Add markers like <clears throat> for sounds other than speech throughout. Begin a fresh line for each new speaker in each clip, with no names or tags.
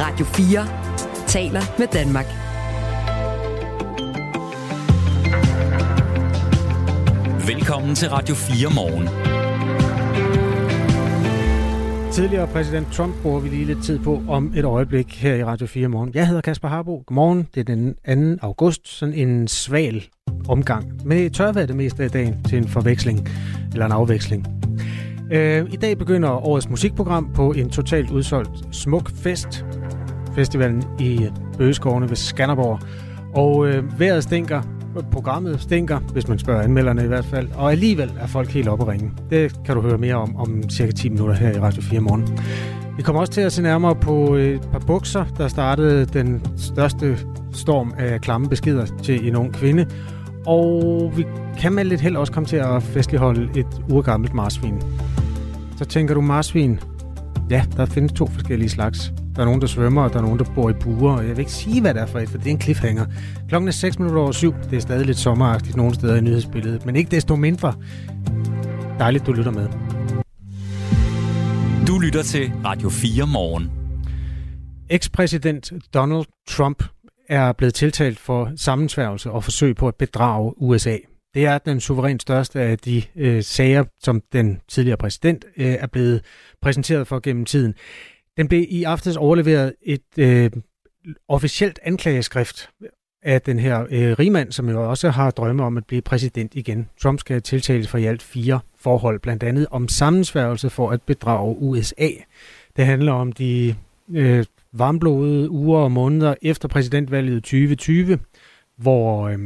Radio 4 taler med Danmark.
Velkommen til Radio 4 morgen.
Tidligere præsident Trump bruger vi lige lidt tid på om et øjeblik her i Radio 4 morgen. Jeg hedder Kasper Harbo. Godmorgen. Det er den 2. august. Sådan en sval omgang. Men det tør være det meste af dagen til en forveksling eller en afveksling. Øh, I dag begynder årets musikprogram på en totalt udsolgt smuk fest. Festivalen i Bøgeskovene ved Skanderborg. Og øh, vejret stinker, programmet stinker, hvis man spørger anmelderne i hvert fald. Og alligevel er folk helt oppe at ringe. Det kan du høre mere om om cirka 10 minutter her i Radio 4 morgen. Vi kommer også til at se nærmere på et par bukser, der startede den største storm af klamme beskeder til en ung kvinde. Og vi kan med lidt held også komme til at festligholde et urgammelt marsvin. Så tænker du marsvin? Ja, der findes to forskellige slags. Der er nogen, der svømmer, og der er nogen, der bor i buer. Og jeg vil ikke sige, hvad det er for et, for det er en cliffhanger. Klokken er 6 minutter over syv. Det er stadig lidt sommeragtigt nogle steder i nyhedsbilledet. Men ikke desto mindre. Dejligt, du lytter med.
Du lytter til Radio 4 morgen.
Ekspræsident Donald Trump er blevet tiltalt for sammensværgelse og forsøg på at bedrage USA. Det er den suverænt største af de øh, sager, som den tidligere præsident øh, er blevet præsenteret for gennem tiden. Den blev i aftes overleveret et øh, officielt anklageskrift af den her øh, rigmand, som jo også har drømme om at blive præsident igen. Trump skal tiltales for i alt fire forhold, blandt andet om sammensværgelse for at bedrage USA. Det handler om de øh, varmblodede uger og måneder efter præsidentvalget 2020, hvor øh,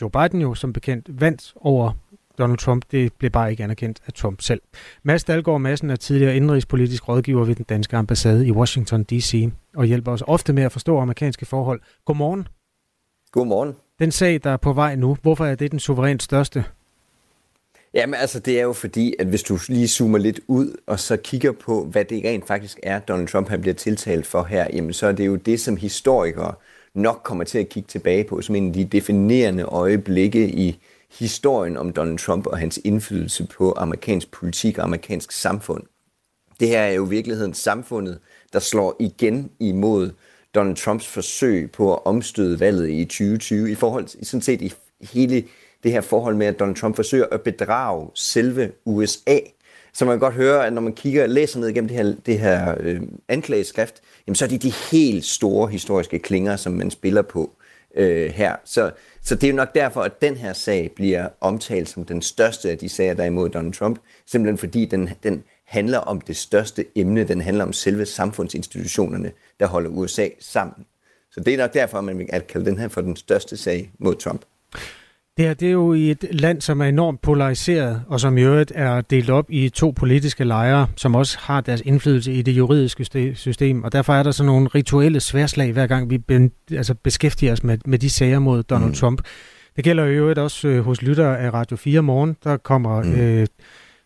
Joe Biden jo som bekendt vandt over Donald Trump. Det blev bare ikke anerkendt af Trump selv. Mads Dahlgaard Madsen er tidligere indrigspolitisk rådgiver ved den danske ambassade i Washington D.C. og hjælper os ofte med at forstå amerikanske forhold. Godmorgen.
Godmorgen.
Den sag, der er på vej nu, hvorfor er det den suverænt største?
Jamen altså, det er jo fordi, at hvis du lige zoomer lidt ud, og så kigger på, hvad det rent faktisk er, Donald Trump han bliver tiltalt for her, jamen så er det jo det, som historikere nok kommer til at kigge tilbage på, som en af de definerende øjeblikke i historien om Donald Trump og hans indflydelse på amerikansk politik og amerikansk samfund. Det her er jo i virkeligheden samfundet, der slår igen imod Donald Trumps forsøg på at omstøde valget i 2020 i forhold til sådan set i hele det her forhold med, at Donald Trump forsøger at bedrage selve USA. Så man kan godt høre, at når man kigger og læser ned igennem det her, det her øh, anklageskrift, jamen så er det de helt store historiske klinger, som man spiller på øh, her. Så, så det er jo nok derfor, at den her sag bliver omtalt som den største af de sager, der er imod Donald Trump, simpelthen fordi den, den handler om det største emne, den handler om selve samfundsinstitutionerne, der holder USA sammen. Så det er nok derfor, man vil kalde den her for den største sag mod Trump.
Det her det er jo i et land, som er enormt polariseret, og som i øvrigt er delt op i to politiske lejre, som også har deres indflydelse i det juridiske system. Og derfor er der sådan nogle rituelle sværslag, hver gang vi ben, altså beskæftiger os med, med de sager mod Donald mm. Trump. Det gælder i øvrigt også øh, hos lyttere af Radio 4 morgen. Der kommer, mm. øh,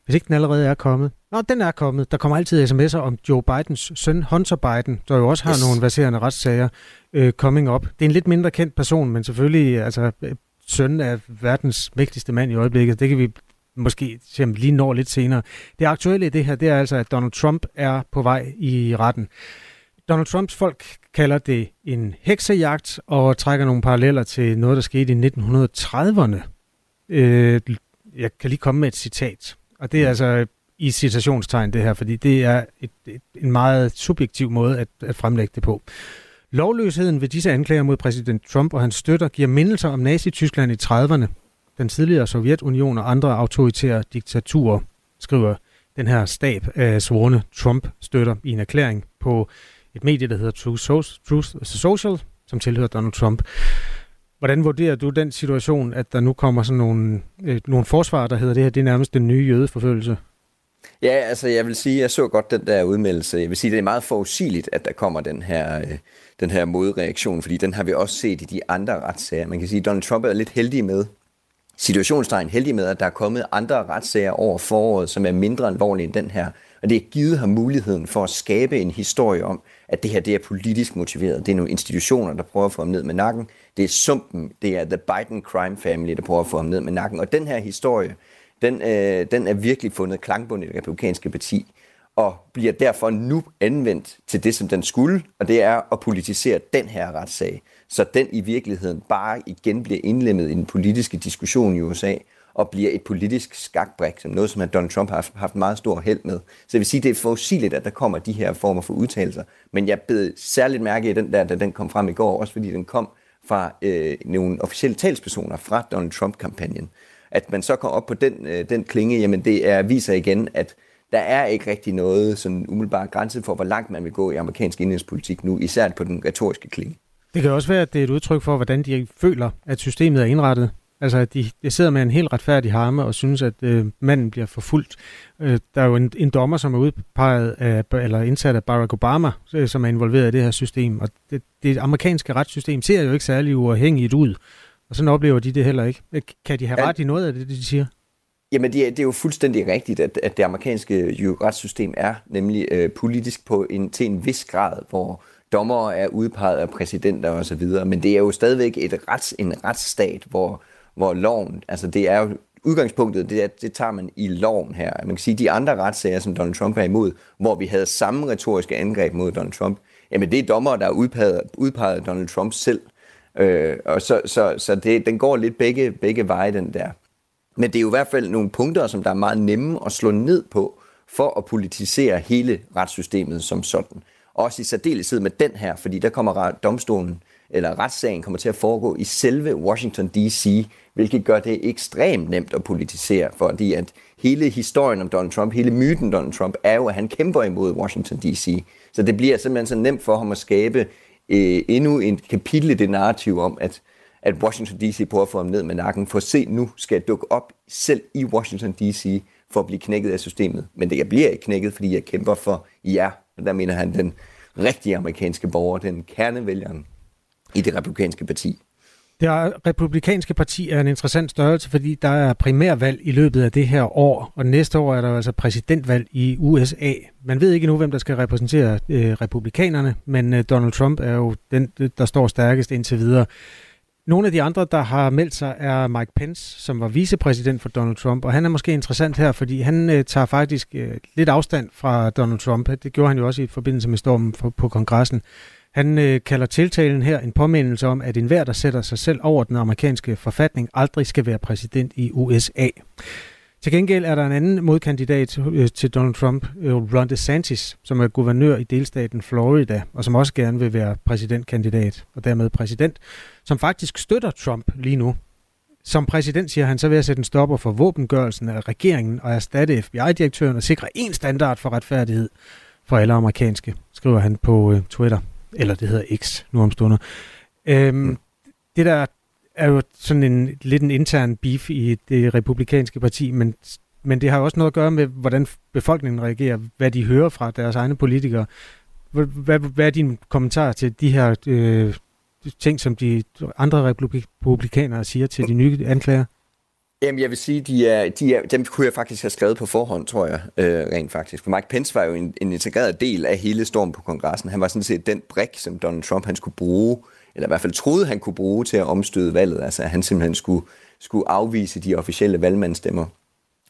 hvis ikke den allerede er kommet, Nå, den er kommet. Der kommer altid sms'er om Joe Bidens søn, Hunter Biden, der jo også har yes. nogle verserende retssager øh, coming up. Det er en lidt mindre kendt person, men selvfølgelig altså, søn af verdens mægtigste mand i øjeblikket. Det kan vi måske se, om lige når lidt senere. Det aktuelle i det her, det er altså, at Donald Trump er på vej i retten. Donald Trumps folk kalder det en heksejagt og trækker nogle paralleller til noget, der skete i 1930'erne. Øh, jeg kan lige komme med et citat. Og det er altså i citationstegn det her, fordi det er et, et, en meget subjektiv måde at, at fremlægge det på. Lovløsheden ved disse anklager mod præsident Trump og hans støtter giver mindelser om Nazi-Tyskland i 30'erne, den tidligere Sovjetunion og andre autoritære diktaturer, skriver den her stab af svorne Trump-støtter i en erklæring på et medie, der hedder Truth, Social, som tilhører Donald Trump. Hvordan vurderer du den situation, at der nu kommer sådan nogle, øh, nogle forsvar, der hedder det her, det er nærmest den nye jødeforfølgelse?
Ja, altså jeg vil sige, jeg så godt den der udmeldelse. Jeg vil sige, det er meget forudsigeligt, at der kommer den her, øh, den her modreaktion, fordi den har vi også set i de andre retssager. Man kan sige, at Donald Trump er lidt heldig med, situationstegn heldig med, at der er kommet andre retssager over foråret, som er mindre alvorlige end den her. Og det har givet ham muligheden for at skabe en historie om, at det her det er politisk motiveret. Det er nogle institutioner, der prøver at få ham ned med nakken. Det er sumpen, det er The Biden Crime Family, der prøver at få ham ned med nakken. Og den her historie, den, øh, den er virkelig fundet klangbund i det republikanske parti og bliver derfor nu anvendt til det, som den skulle, og det er at politisere den her retssag, så den i virkeligheden bare igen bliver indlemmet i den politiske diskussion i USA, og bliver et politisk skakbræk, som noget, som Donald Trump har haft meget stor held med. Så jeg vil sige, det er forudsigeligt, at der kommer de her former for udtalelser. Men jeg bed særligt mærke i den der, da den kom frem i går, også fordi den kom fra øh, nogle officielle talspersoner fra Donald Trump-kampagnen. At man så kommer op på den, øh, den klinge, jamen det er, viser igen, at der er ikke rigtig noget sådan umiddelbart grænse for, hvor langt man vil gå i amerikansk indrigspolitik nu, især på den retoriske klinge.
Det kan også være, at det er et udtryk for, hvordan de føler, at systemet er indrettet. Altså, at de, de sidder med en helt retfærdig harme og synes, at øh, manden bliver forfulgt. Øh, der er jo en, en dommer, som er udpeget af, eller indsat af Barack Obama, øh, som er involveret i det her system. Og det, det amerikanske retssystem ser jo ikke særlig uafhængigt ud. Og sådan oplever de det heller ikke. Kan de have ret i noget af det, de siger?
Jamen, det er, det er jo fuldstændig rigtigt, at, at det amerikanske retssystem er nemlig øh, politisk på en, til en vis grad, hvor dommere er udpeget af præsidenter osv., men det er jo stadigvæk et rets, en retsstat, hvor, hvor loven, altså det er jo udgangspunktet, det, er, det tager man i loven her. Man kan sige, at de andre retssager, som Donald Trump er imod, hvor vi havde samme retoriske angreb mod Donald Trump, jamen det er dommere, der er udpeget, udpeget Donald Trump selv. Øh, og så, så, så det, den går lidt begge, begge veje, den der. Men det er jo i hvert fald nogle punkter, som der er meget nemme at slå ned på, for at politisere hele retssystemet som sådan. Også i særdeleshed med den her, fordi der kommer domstolen, eller retssagen kommer til at foregå i selve Washington D.C., hvilket gør det ekstremt nemt at politisere, fordi at hele historien om Donald Trump, hele myten Donald Trump, er jo, at han kæmper imod Washington D.C. Så det bliver simpelthen så nemt for ham at skabe øh, endnu en kapitel i det narrativ om, at at Washington D.C. prøver at få ham ned med nakken, for at se, nu skal jeg dukke op selv i Washington D.C. for at blive knækket af systemet. Men det jeg bliver ikke knækket, fordi jeg kæmper for jer. Og der mener han den rigtige amerikanske borger, den kernevælgeren i det republikanske parti.
Det republikanske parti er en interessant størrelse, fordi der er primærvalg i løbet af det her år, og næste år er der altså præsidentvalg i USA. Man ved ikke nu, hvem der skal repræsentere øh, republikanerne, men øh, Donald Trump er jo den, der står stærkest indtil videre. Nogle af de andre, der har meldt sig, er Mike Pence, som var vicepræsident for Donald Trump, og han er måske interessant her, fordi han øh, tager faktisk øh, lidt afstand fra Donald Trump. Det gjorde han jo også i forbindelse med stormen på, på kongressen. Han øh, kalder tiltalen her en påmindelse om, at enhver, der sætter sig selv over den amerikanske forfatning, aldrig skal være præsident i USA. Til gengæld er der en anden modkandidat øh, til Donald Trump, øh, Ron DeSantis, som er guvernør i delstaten Florida, og som også gerne vil være præsidentkandidat, og dermed præsident, som faktisk støtter Trump lige nu. Som præsident siger han så ved at sætte en stopper for våbengørelsen af regeringen og erstatte FBI-direktøren og sikre én standard for retfærdighed for alle amerikanske, skriver han på øh, Twitter, eller det hedder X nu om stunder. Øhm, det der er jo sådan en lidt en intern beef i det republikanske parti, men, men det har jo også noget at gøre med, hvordan befolkningen reagerer, hvad de hører fra deres egne politikere. Hvad, hvad, hvad er din kommentar til de her øh, ting, som de andre republikanere siger til de nye anklager?
Jamen, jeg vil sige, de er, de er, dem kunne jeg faktisk have skrevet på forhånd, tror jeg, øh, rent faktisk. For Mike Pence var jo en, en integreret del af hele stormen på kongressen. Han var sådan set den brik, som Donald Trump han skulle bruge eller i hvert fald troede, han kunne bruge til at omstøde valget, altså at han simpelthen skulle, skulle afvise de officielle valgmandsstemmer.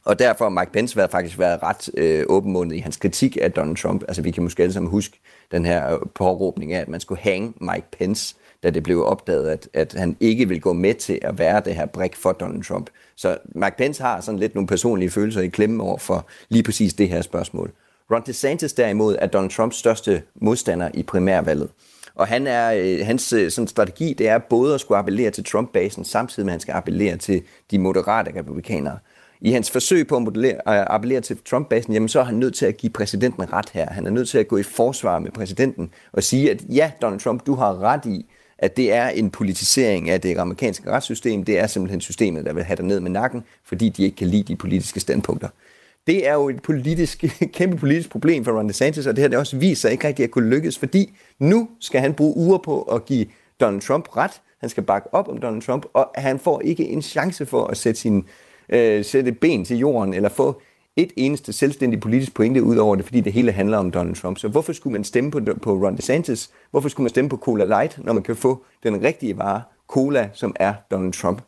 Og derfor har Mike Pence været, faktisk været ret øh, åbenmundet i hans kritik af Donald Trump. Altså vi kan måske alle sammen huske den her øh, påråbning af, at man skulle hænge Mike Pence, da det blev opdaget, at, at han ikke vil gå med til at være det her brik for Donald Trump. Så Mike Pence har sådan lidt nogle personlige følelser i klemme over for lige præcis det her spørgsmål. Ron DeSantis derimod er Donald Trumps største modstander i primærvalget. Og han er, øh, hans øh, sådan, strategi, det er både at skulle appellere til Trump-basen, samtidig med at han skal appellere til de moderate republikanere. I hans forsøg på at modellere, øh, appellere til Trump-basen, jamen så er han nødt til at give præsidenten ret her. Han er nødt til at gå i forsvar med præsidenten og sige, at ja, Donald Trump, du har ret i, at det er en politisering af det amerikanske retssystem. Det er simpelthen systemet, der vil have dig ned med nakken, fordi de ikke kan lide de politiske standpunkter. Det er jo et politisk, <laughs> kæmpe politisk problem for Ron DeSantis, og det har det også vist sig ikke rigtig at kunne lykkes, fordi nu skal han bruge uger på at give Donald Trump ret. Han skal bakke op om Donald Trump, og han får ikke en chance for at sætte, sin, øh, sætte ben til jorden, eller få et eneste selvstændigt politisk pointe ud over det, fordi det hele handler om Donald Trump. Så hvorfor skulle man stemme på, på Ron DeSantis? Hvorfor skulle man stemme på Cola Light, når man kan få den rigtige vare, Cola, som er Donald Trump?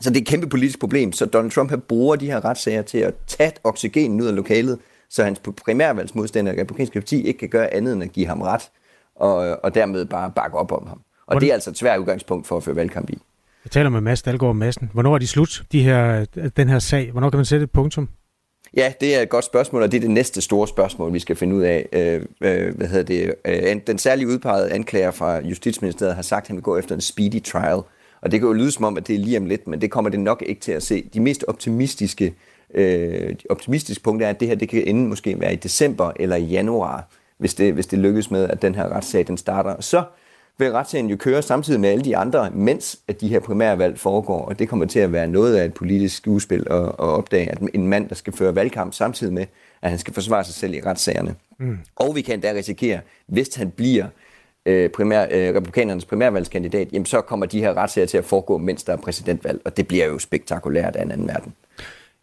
Så det er et kæmpe politisk problem, så Donald Trump bruger de her retssager til at tage oxygenen ud af lokalet, så hans primærvalgsmodstander, republikanske parti, ikke kan gøre andet end at give ham ret, og, og dermed bare bakke op om ham. Og Hvordan? det er altså et svært udgangspunkt for at føre valgkamp i.
Jeg taler med Mads Dalgaard Madsen. Hvornår er de slut, de her, den her sag? Hvornår kan man sætte et punktum?
Ja, det er et godt spørgsmål, og det er det næste store spørgsmål, vi skal finde ud af. Øh, øh, hvad hedder det? Øh, den særlige udpegede anklager fra Justitsministeriet har sagt, at han vil gå efter en speedy trial. Og det kan jo lyde som om, at det er lige om lidt, men det kommer det nok ikke til at se. De mest optimistiske, øh, optimistiske punkter er, at det her det kan ende måske være i december eller i januar, hvis det, hvis det lykkes med, at den her retssag den starter. Så vil retssagen jo køre samtidig med alle de andre, mens at de her primærvalg foregår, og det kommer til at være noget af et politisk skuespil at, at opdage, at en mand, der skal føre valgkamp samtidig med, at han skal forsvare sig selv i retssagerne. Mm. Og vi kan da risikere, hvis han bliver øh, Øh, primær, øh, republikanernes primærvalgskandidat, jamen så kommer de her retssager til at foregå, mens der er præsidentvalg, og det bliver jo spektakulært af en anden verden.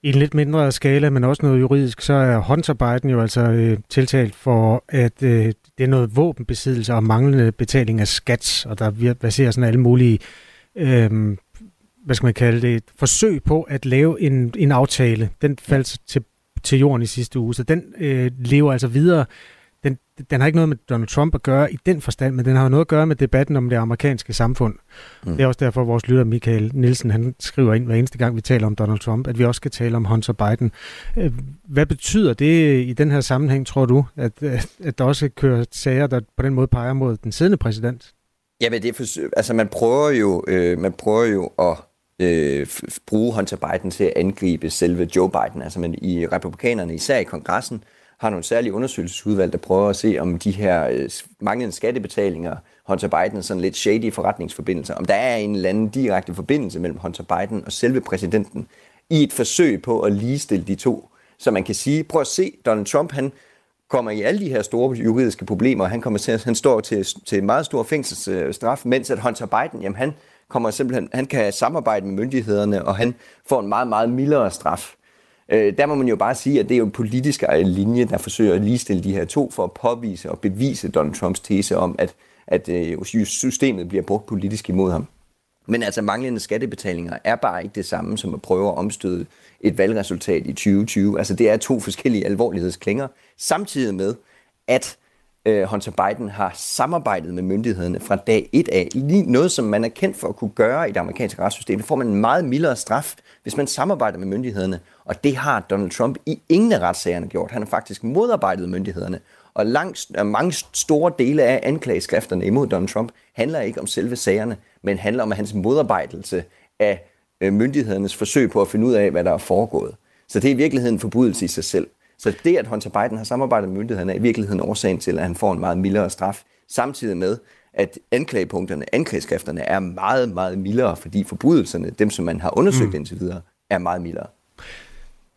I en lidt mindre skala, men også noget juridisk, så er Hunter Biden jo altså øh, tiltalt for, at øh, det er noget våbenbesiddelse og manglende betaling af skat, og der baserer sådan alle mulige, øh, hvad skal man kalde det, et forsøg på at lave en, en aftale. Den faldt til, til jorden i sidste uge, så den øh, lever altså videre den, den har ikke noget med Donald Trump at gøre i den forstand, men den har noget at gøre med debatten om det amerikanske samfund. Mm. Det er også derfor, at vores lytter Michael Nielsen, han skriver ind hver eneste gang, vi taler om Donald Trump, at vi også skal tale om Hunter Biden. Øh, hvad betyder det i den her sammenhæng, tror du, at, at der også kører sager, der på den måde peger mod den siddende præsident?
Ja, men det er for, altså man prøver jo, øh, man prøver jo at øh, bruge Hunter Biden til at angribe selve Joe Biden. Altså man, i republikanerne, især i kongressen, har nogle særlige undersøgelsesudvalg, der prøver at se, om de her øh, manglende skattebetalinger, Hunter Biden sådan lidt shady forretningsforbindelser, om der er en eller anden direkte forbindelse mellem Hunter Biden og selve præsidenten, i et forsøg på at ligestille de to. Så man kan sige, prøv at se, Donald Trump, han kommer i alle de her store juridiske problemer, han, kommer til, han står til, til en meget stor fængselsstraf, mens at Hunter Biden, jamen han kommer simpelthen, han kan samarbejde med myndighederne, og han får en meget, meget mildere straf. Øh, der må man jo bare sige, at det er jo en politisk øh, linje, der forsøger at ligestille de her to for at påvise og bevise Donald Trumps tese om, at, at øh, systemet bliver brugt politisk imod ham. Men altså manglende skattebetalinger er bare ikke det samme som at prøve at omstøde et valgresultat i 2020. Altså det er to forskellige alvorlighedsklinger, samtidig med, at øh, Hunter Biden har samarbejdet med myndighederne fra dag et af. Lige noget, som man er kendt for at kunne gøre i det amerikanske retssystem. Det får man en meget mildere straf, hvis man samarbejder med myndighederne. Og det har Donald Trump i ingen af retssagerne gjort. Han har faktisk modarbejdet myndighederne. Og langt, øh, mange store dele af anklageskrifterne imod Donald Trump handler ikke om selve sagerne, men handler om hans modarbejdelse af øh, myndighedernes forsøg på at finde ud af, hvad der er foregået. Så det er i virkeligheden en forbudelse i sig selv. Så det, at Hunter Biden har samarbejdet med myndighederne, er i virkeligheden årsagen til, at han får en meget mildere straf, samtidig med, at anklagepunkterne, anklageskrifterne er meget, meget mildere, fordi forbrydelserne, dem som man har undersøgt mm. indtil videre, er meget mildere.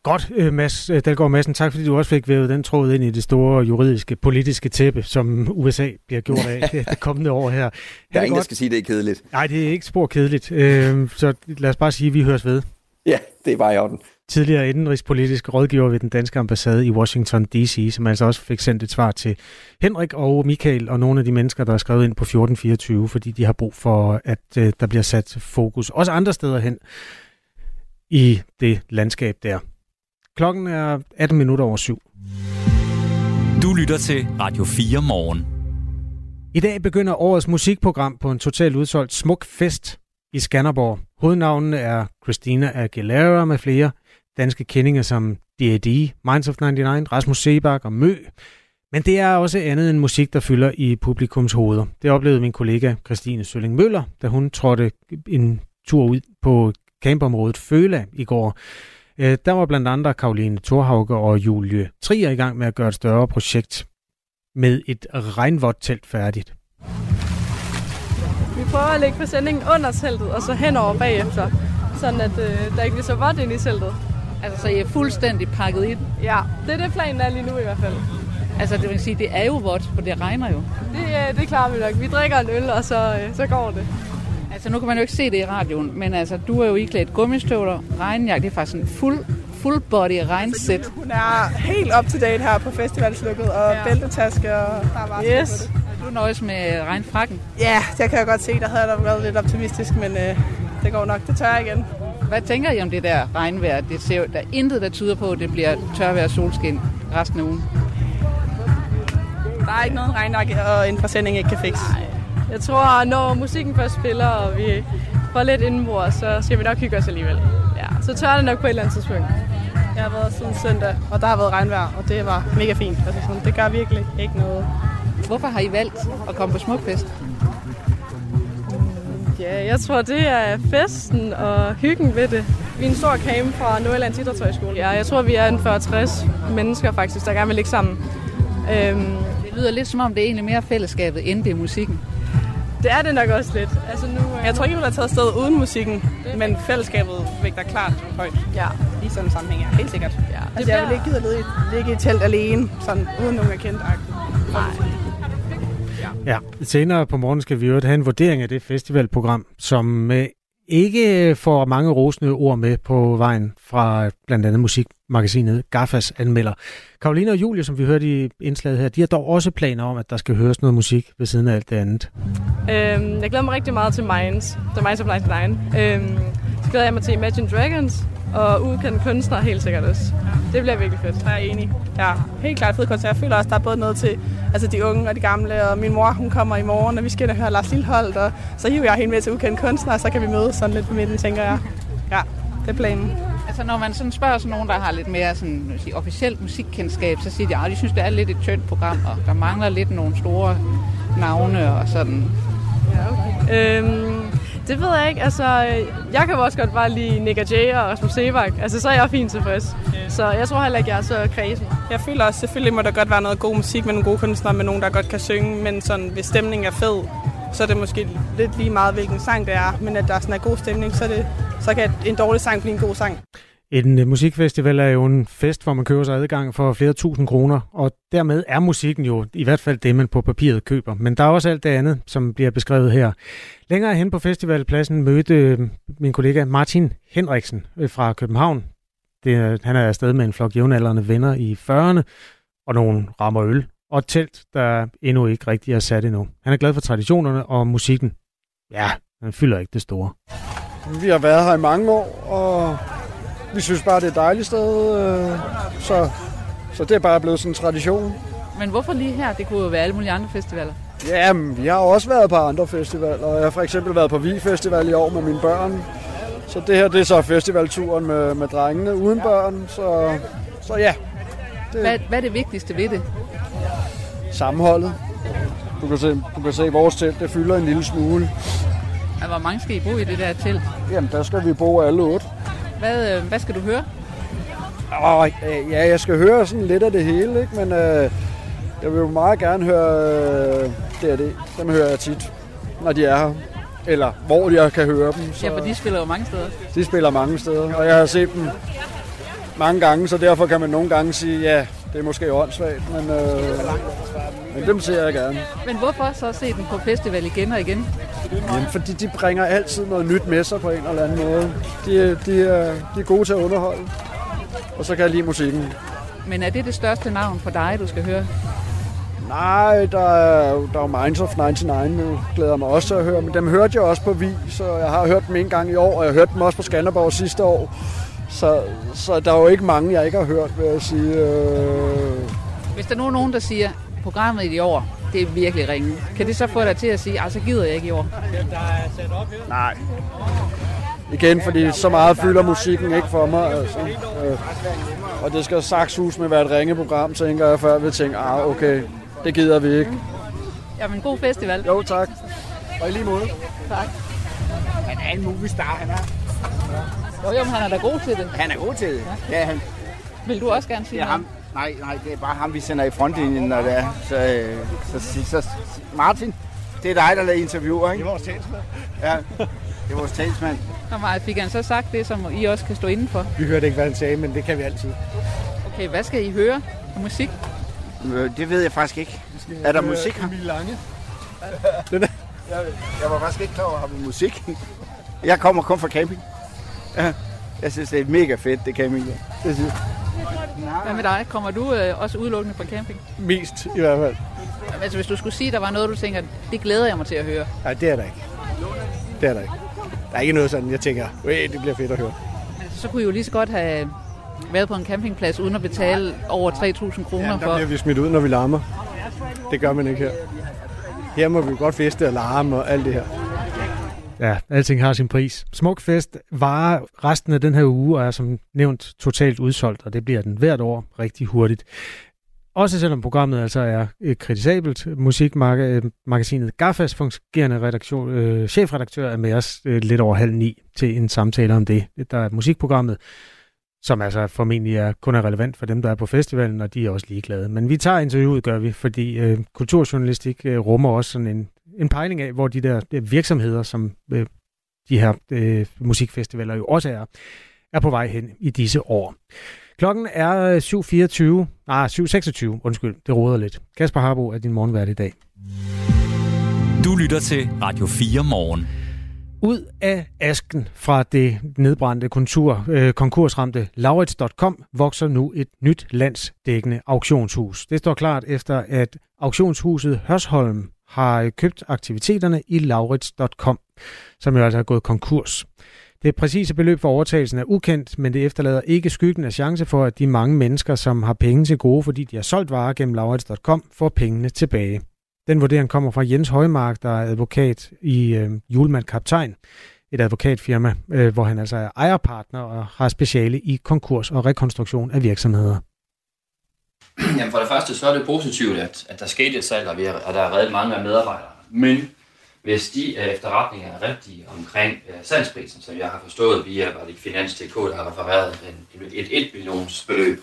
Godt, øh, Mads øh, Dalgaard Madsen. Tak fordi du også fik vævet den tråd ind i det store juridiske, politiske tæppe, som USA bliver gjort af <laughs> det kommende år her.
Der er ingen, godt. der skal sige, at det er kedeligt.
Nej, det er ikke spor kedeligt. Øh, så lad os bare sige, at vi høres ved.
Ja, det er bare i orden
tidligere indenrigspolitisk rådgiver ved den danske ambassade i Washington D.C., som altså også fik sendt et svar til Henrik og Michael og nogle af de mennesker, der er skrevet ind på 1424, fordi de har brug for, at øh, der bliver sat fokus også andre steder hen i det landskab der. Klokken er 18 minutter over syv.
Du lytter til Radio 4 morgen.
I dag begynder årets musikprogram på en totalt udsolgt smuk fest i Skanderborg. Hovednavnene er Christina Aguilera med flere – danske kendinger som D.A.D., Minds of 99, Rasmus Sebak og Mø. Men det er også andet end musik, der fylder i publikums hoveder. Det oplevede min kollega Christine Sølling Møller, da hun trådte en tur ud på campområdet Føla i går. Øh, der var blandt andre Karoline Thorhauge og Julie Trier i gang med at gøre et større projekt med et regnvådt telt færdigt.
Vi prøver at lægge præsendingen under teltet og så henover bagefter, sådan at øh, der ikke bliver så vådt ind i teltet.
Altså, så I er fuldstændig pakket ind?
Ja, det er det planen er lige nu i hvert fald.
Altså, det vil sige, det er jo vådt, for det regner jo.
Det, øh, det klarer vi nok. Vi drikker en øl, og så, øh, så går det.
Altså, nu kan man jo ikke se det i radioen, men altså, du er jo iklædt gummistøvler, regnjakke, det er faktisk en fuld full body regnsæt. Altså,
hun er helt up to date her på festivalslukket, og ja. bæltetaske, og der er bare yes.
Du nøjes med regnfrakken?
Ja, det kan jeg godt se. Der havde jeg været lidt optimistisk, men øh, det går nok. Det tør jeg igen.
Hvad tænker I om det der regnvejr? Det ser, der er intet, der tyder på, at det bliver tørvejr og solskin. resten af ugen?
Der er ikke noget regnjakke og en præsending ikke kan fikse.
Jeg tror, når musikken først spiller, og vi får lidt indenbord, så skal vi nok hygge os alligevel. Ja, så tør det nok på et eller andet tidspunkt.
Jeg har været siden søndag, og der har været regnvejr, og det var mega fint. Altså sådan, det gør virkelig ikke noget.
Hvorfor har I valgt at komme på Smukfest?
Ja, jeg tror, det er festen og hyggen ved det. Vi er en stor camp fra Nordjyllands Idrætshøjskole. Ja, jeg tror, vi er en 40-60 mennesker faktisk, der gerne vil ligge sammen. Øhm,
Det lyder lidt som om, det er egentlig mere fællesskabet, end det er musikken.
det er det nok også lidt. Altså nu, øh,
Jeg tror ikke, vi have taget afsted uden musikken, men fællesskabet vægter klart højt
Ja,
i sådan en sammenhæng. Ja, helt sikkert.
ja.
Altså, jeg vil ikke gide at ligge, ligge i et telt alene, sådan uden nogen er kendt. Nej.
Ja, senere på morgen skal vi jo have en vurdering af det festivalprogram, som øh, ikke får mange rosende ord med på vejen fra blandt andet musikmagasinet Gaffas anmelder. Karoline og Julie, som vi hørte i indslaget her, de har dog også planer om, at der skal høres noget musik ved siden af alt det andet.
Øhm, jeg glæder mig rigtig meget til Minds, The Minds of 99. Øhm, så glæder jeg mig til Imagine Dragons og udkendte kunstnere helt sikkert også. Det bliver virkelig fedt.
Jeg er enig. Ja, helt klart fed koncert. Jeg føler også, der er både noget til altså de unge og de gamle, og min mor hun kommer i morgen, og vi skal ind og høre Lars Lilleholdt, og så hiver jeg hende med til ukendte kunstnere, og så kan vi mødes sådan lidt på midten, tænker jeg. Ja, det er planen.
Altså når man sådan spørger sådan nogen, der har lidt mere sådan, sige, officielt musikkendskab, så siger de, at de synes, det er lidt et tyndt program, og der mangler lidt nogle store navne og sådan.
Øhm, det ved jeg ikke. Altså, jeg kan også godt bare lide Nick og Jay og Rasmus Sebak. Altså, så er jeg fint tilfreds. Så jeg tror heller ikke, jeg er så kredsen.
Jeg føler også, selvfølgelig må der godt være noget god musik med nogle gode kunstnere, med nogen, der godt kan synge, men sådan, hvis stemningen er fed, så er det måske lidt lige meget, hvilken sang det er, men at der sådan er god stemning, så, er det, så kan en dårlig sang blive en god sang.
En øh, musikfestival er jo en fest, hvor man køber sig adgang for flere tusind kroner, og dermed er musikken jo i hvert fald det, man på papiret køber. Men der er også alt det andet, som bliver beskrevet her. Længere hen på festivalpladsen mødte øh, min kollega Martin Henriksen øh, fra København. Det, han er afsted med en flok jævnaldrende venner i 40'erne, og nogle rammer øl, og telt, der endnu ikke rigtig er sat endnu. Han er glad for traditionerne og musikken. Ja, han fylder ikke det store.
Vi har været her i mange år, og vi synes bare, det er et dejligt sted. øh, Så, så det er bare blevet sådan en tradition.
Men hvorfor lige her? Det kunne jo være alle mulige andre festivaler.
Jamen, vi har også været på andre festivaler, jeg har for eksempel været på Vi Festival i år med mine børn. Så det her, det er så festivalturen med, med drengene uden børn, så, så ja,
Hvad, hvad er det vigtigste ved det?
sammenholdet. Du kan se, du kan se at vores telt, det fylder en lille smule.
Hvor mange skal I bo i det der telt?
Jamen, der skal vi bo alle otte.
Hvad, øh, hvad skal du høre?
Åh, øh, ja, jeg skal høre sådan lidt af det hele, ikke? men øh, jeg vil jo meget gerne høre øh, D&D. Dem hører jeg tit, når de er her. Eller hvor jeg kan høre dem. Så
Ja, for de spiller jo mange steder.
de spiller mange steder, og jeg har set dem mange gange, så derfor kan man nogle gange sige, ja, det er måske åndssvagt, men, øh, men dem ser jeg gerne.
Men hvorfor så se den på festival igen og igen?
Jamen, fordi de bringer altid noget nyt med sig på en eller anden måde. De, de, er, de er gode til at underholde, og så kan jeg lide musikken.
Men er det det største navn for dig, du skal høre?
Nej, der er, der er jo Minds of 99 nu, glæder jeg mig også til at høre. Men dem hørte jeg også på Vi, så jeg har hørt dem en gang i år, og jeg hørte dem også på Skanderborg sidste år. Så, så der er jo ikke mange, jeg ikke har hørt, vil jeg sige. Øh,
Hvis der nu er nogen, der siger, programmet i år, det er virkelig ringe. Kan det så få dig til at sige, altså gider jeg ikke i år?
nej. Igen, fordi så meget fylder musikken ikke for mig. Altså. Øh, og det skal sakshus med være et ringeprogram, tænker jeg, før vi tænker, ah, okay, det gider vi ikke.
Jamen, god festival.
Jo, tak. Og i lige måde.
Han er en moviestar, han er.
Jo, jo, men han er da god til det.
Han er god til det. Ja, han,
Vil du også gerne sige
er ham. Nej, nej, det er bare ham, vi sender i frontlinjen, når det er. Så, øh, så, så, så, Martin, det er dig, der lader interviewer, ikke? Det er vores talsmand. Ja, det er vores talsmand.
Nå, Maja, fik han så sagt det, som I også kan stå indenfor?
Vi hørte ikke, hvad han sagde, men det kan vi altid.
Okay, hvad skal I høre af musik?
Øh, Det ved jeg faktisk ikke. Er der musik her?
Lange.
Jeg, jeg var faktisk ikke klar over, at have musik. Jeg kommer kun fra camping. Ja, jeg synes, det er mega fedt, det camping. der. Det synes jeg.
Hvad med dig? Kommer du øh, også udelukkende fra camping?
Mest i hvert fald.
Altså, hvis du skulle sige, der var noget, du tænker, det glæder jeg mig til at høre.
Nej, det er der ikke. Det er der ikke. Der er ikke noget sådan, jeg tænker, det bliver fedt at høre.
Så kunne I jo lige så godt have været på en campingplads uden at betale over 3.000 kroner
Ja,
for.
der bliver vi smidt ud, når vi larmer. Det gør man ikke her. Her må vi godt feste og larme og alt det her.
Ja, alting har sin pris. Smukfest varer resten af den her uge og er som nævnt totalt udsolgt, og det bliver den hvert år rigtig hurtigt. Også selvom programmet altså er øh, kritisabelt. Musikmagasinet øh, Gaffas fungerende redaktion, øh, chefredaktør er med os øh, lidt over halv ni til en samtale om det. Der er musikprogrammet, som altså formentlig er, kun er relevant for dem, der er på festivalen, og de er også ligeglade. Men vi tager interviewet, gør vi, fordi øh, kulturjournalistik øh, rummer også sådan en, en pejling af, hvor de der øh, virksomheder, som øh, de her øh, musikfestivaler jo også er, er på vej hen i disse år. Klokken er 7.24, nej 7.26, undskyld, det råder lidt. Kasper Harbo er din morgenvært i dag.
Du lytter til Radio 4 morgen.
Ud af asken fra det nedbrændte kontur, øh, konkursramte Laurits.com vokser nu et nyt landsdækkende auktionshus. Det står klart efter, at auktionshuset Hørsholm har øh, købt aktiviteterne i Laurits.com, som jo altså er gået konkurs. Det præcise beløb for overtagelsen er ukendt, men det efterlader ikke skyggen af chance for, at de mange mennesker, som har penge til gode, fordi de har solgt varer gennem Laurits.com, får pengene tilbage. Den vurdering kommer fra Jens Højmark, der er advokat i øh, Julemand Kaptajn, et advokatfirma, øh, hvor han altså er ejerpartner og har speciale i konkurs og rekonstruktion af virksomheder. <clears throat>
Jamen for det første, så er det positivt, at, at der skete et salg, og, vi er, og der er reddet mange af medarbejdere. Men hvis de øh, efterretninger er rigtige omkring øh, salgsprisen, som jeg har forstået via var det Finans.dk, der har refereret en, et 1 millions beløb,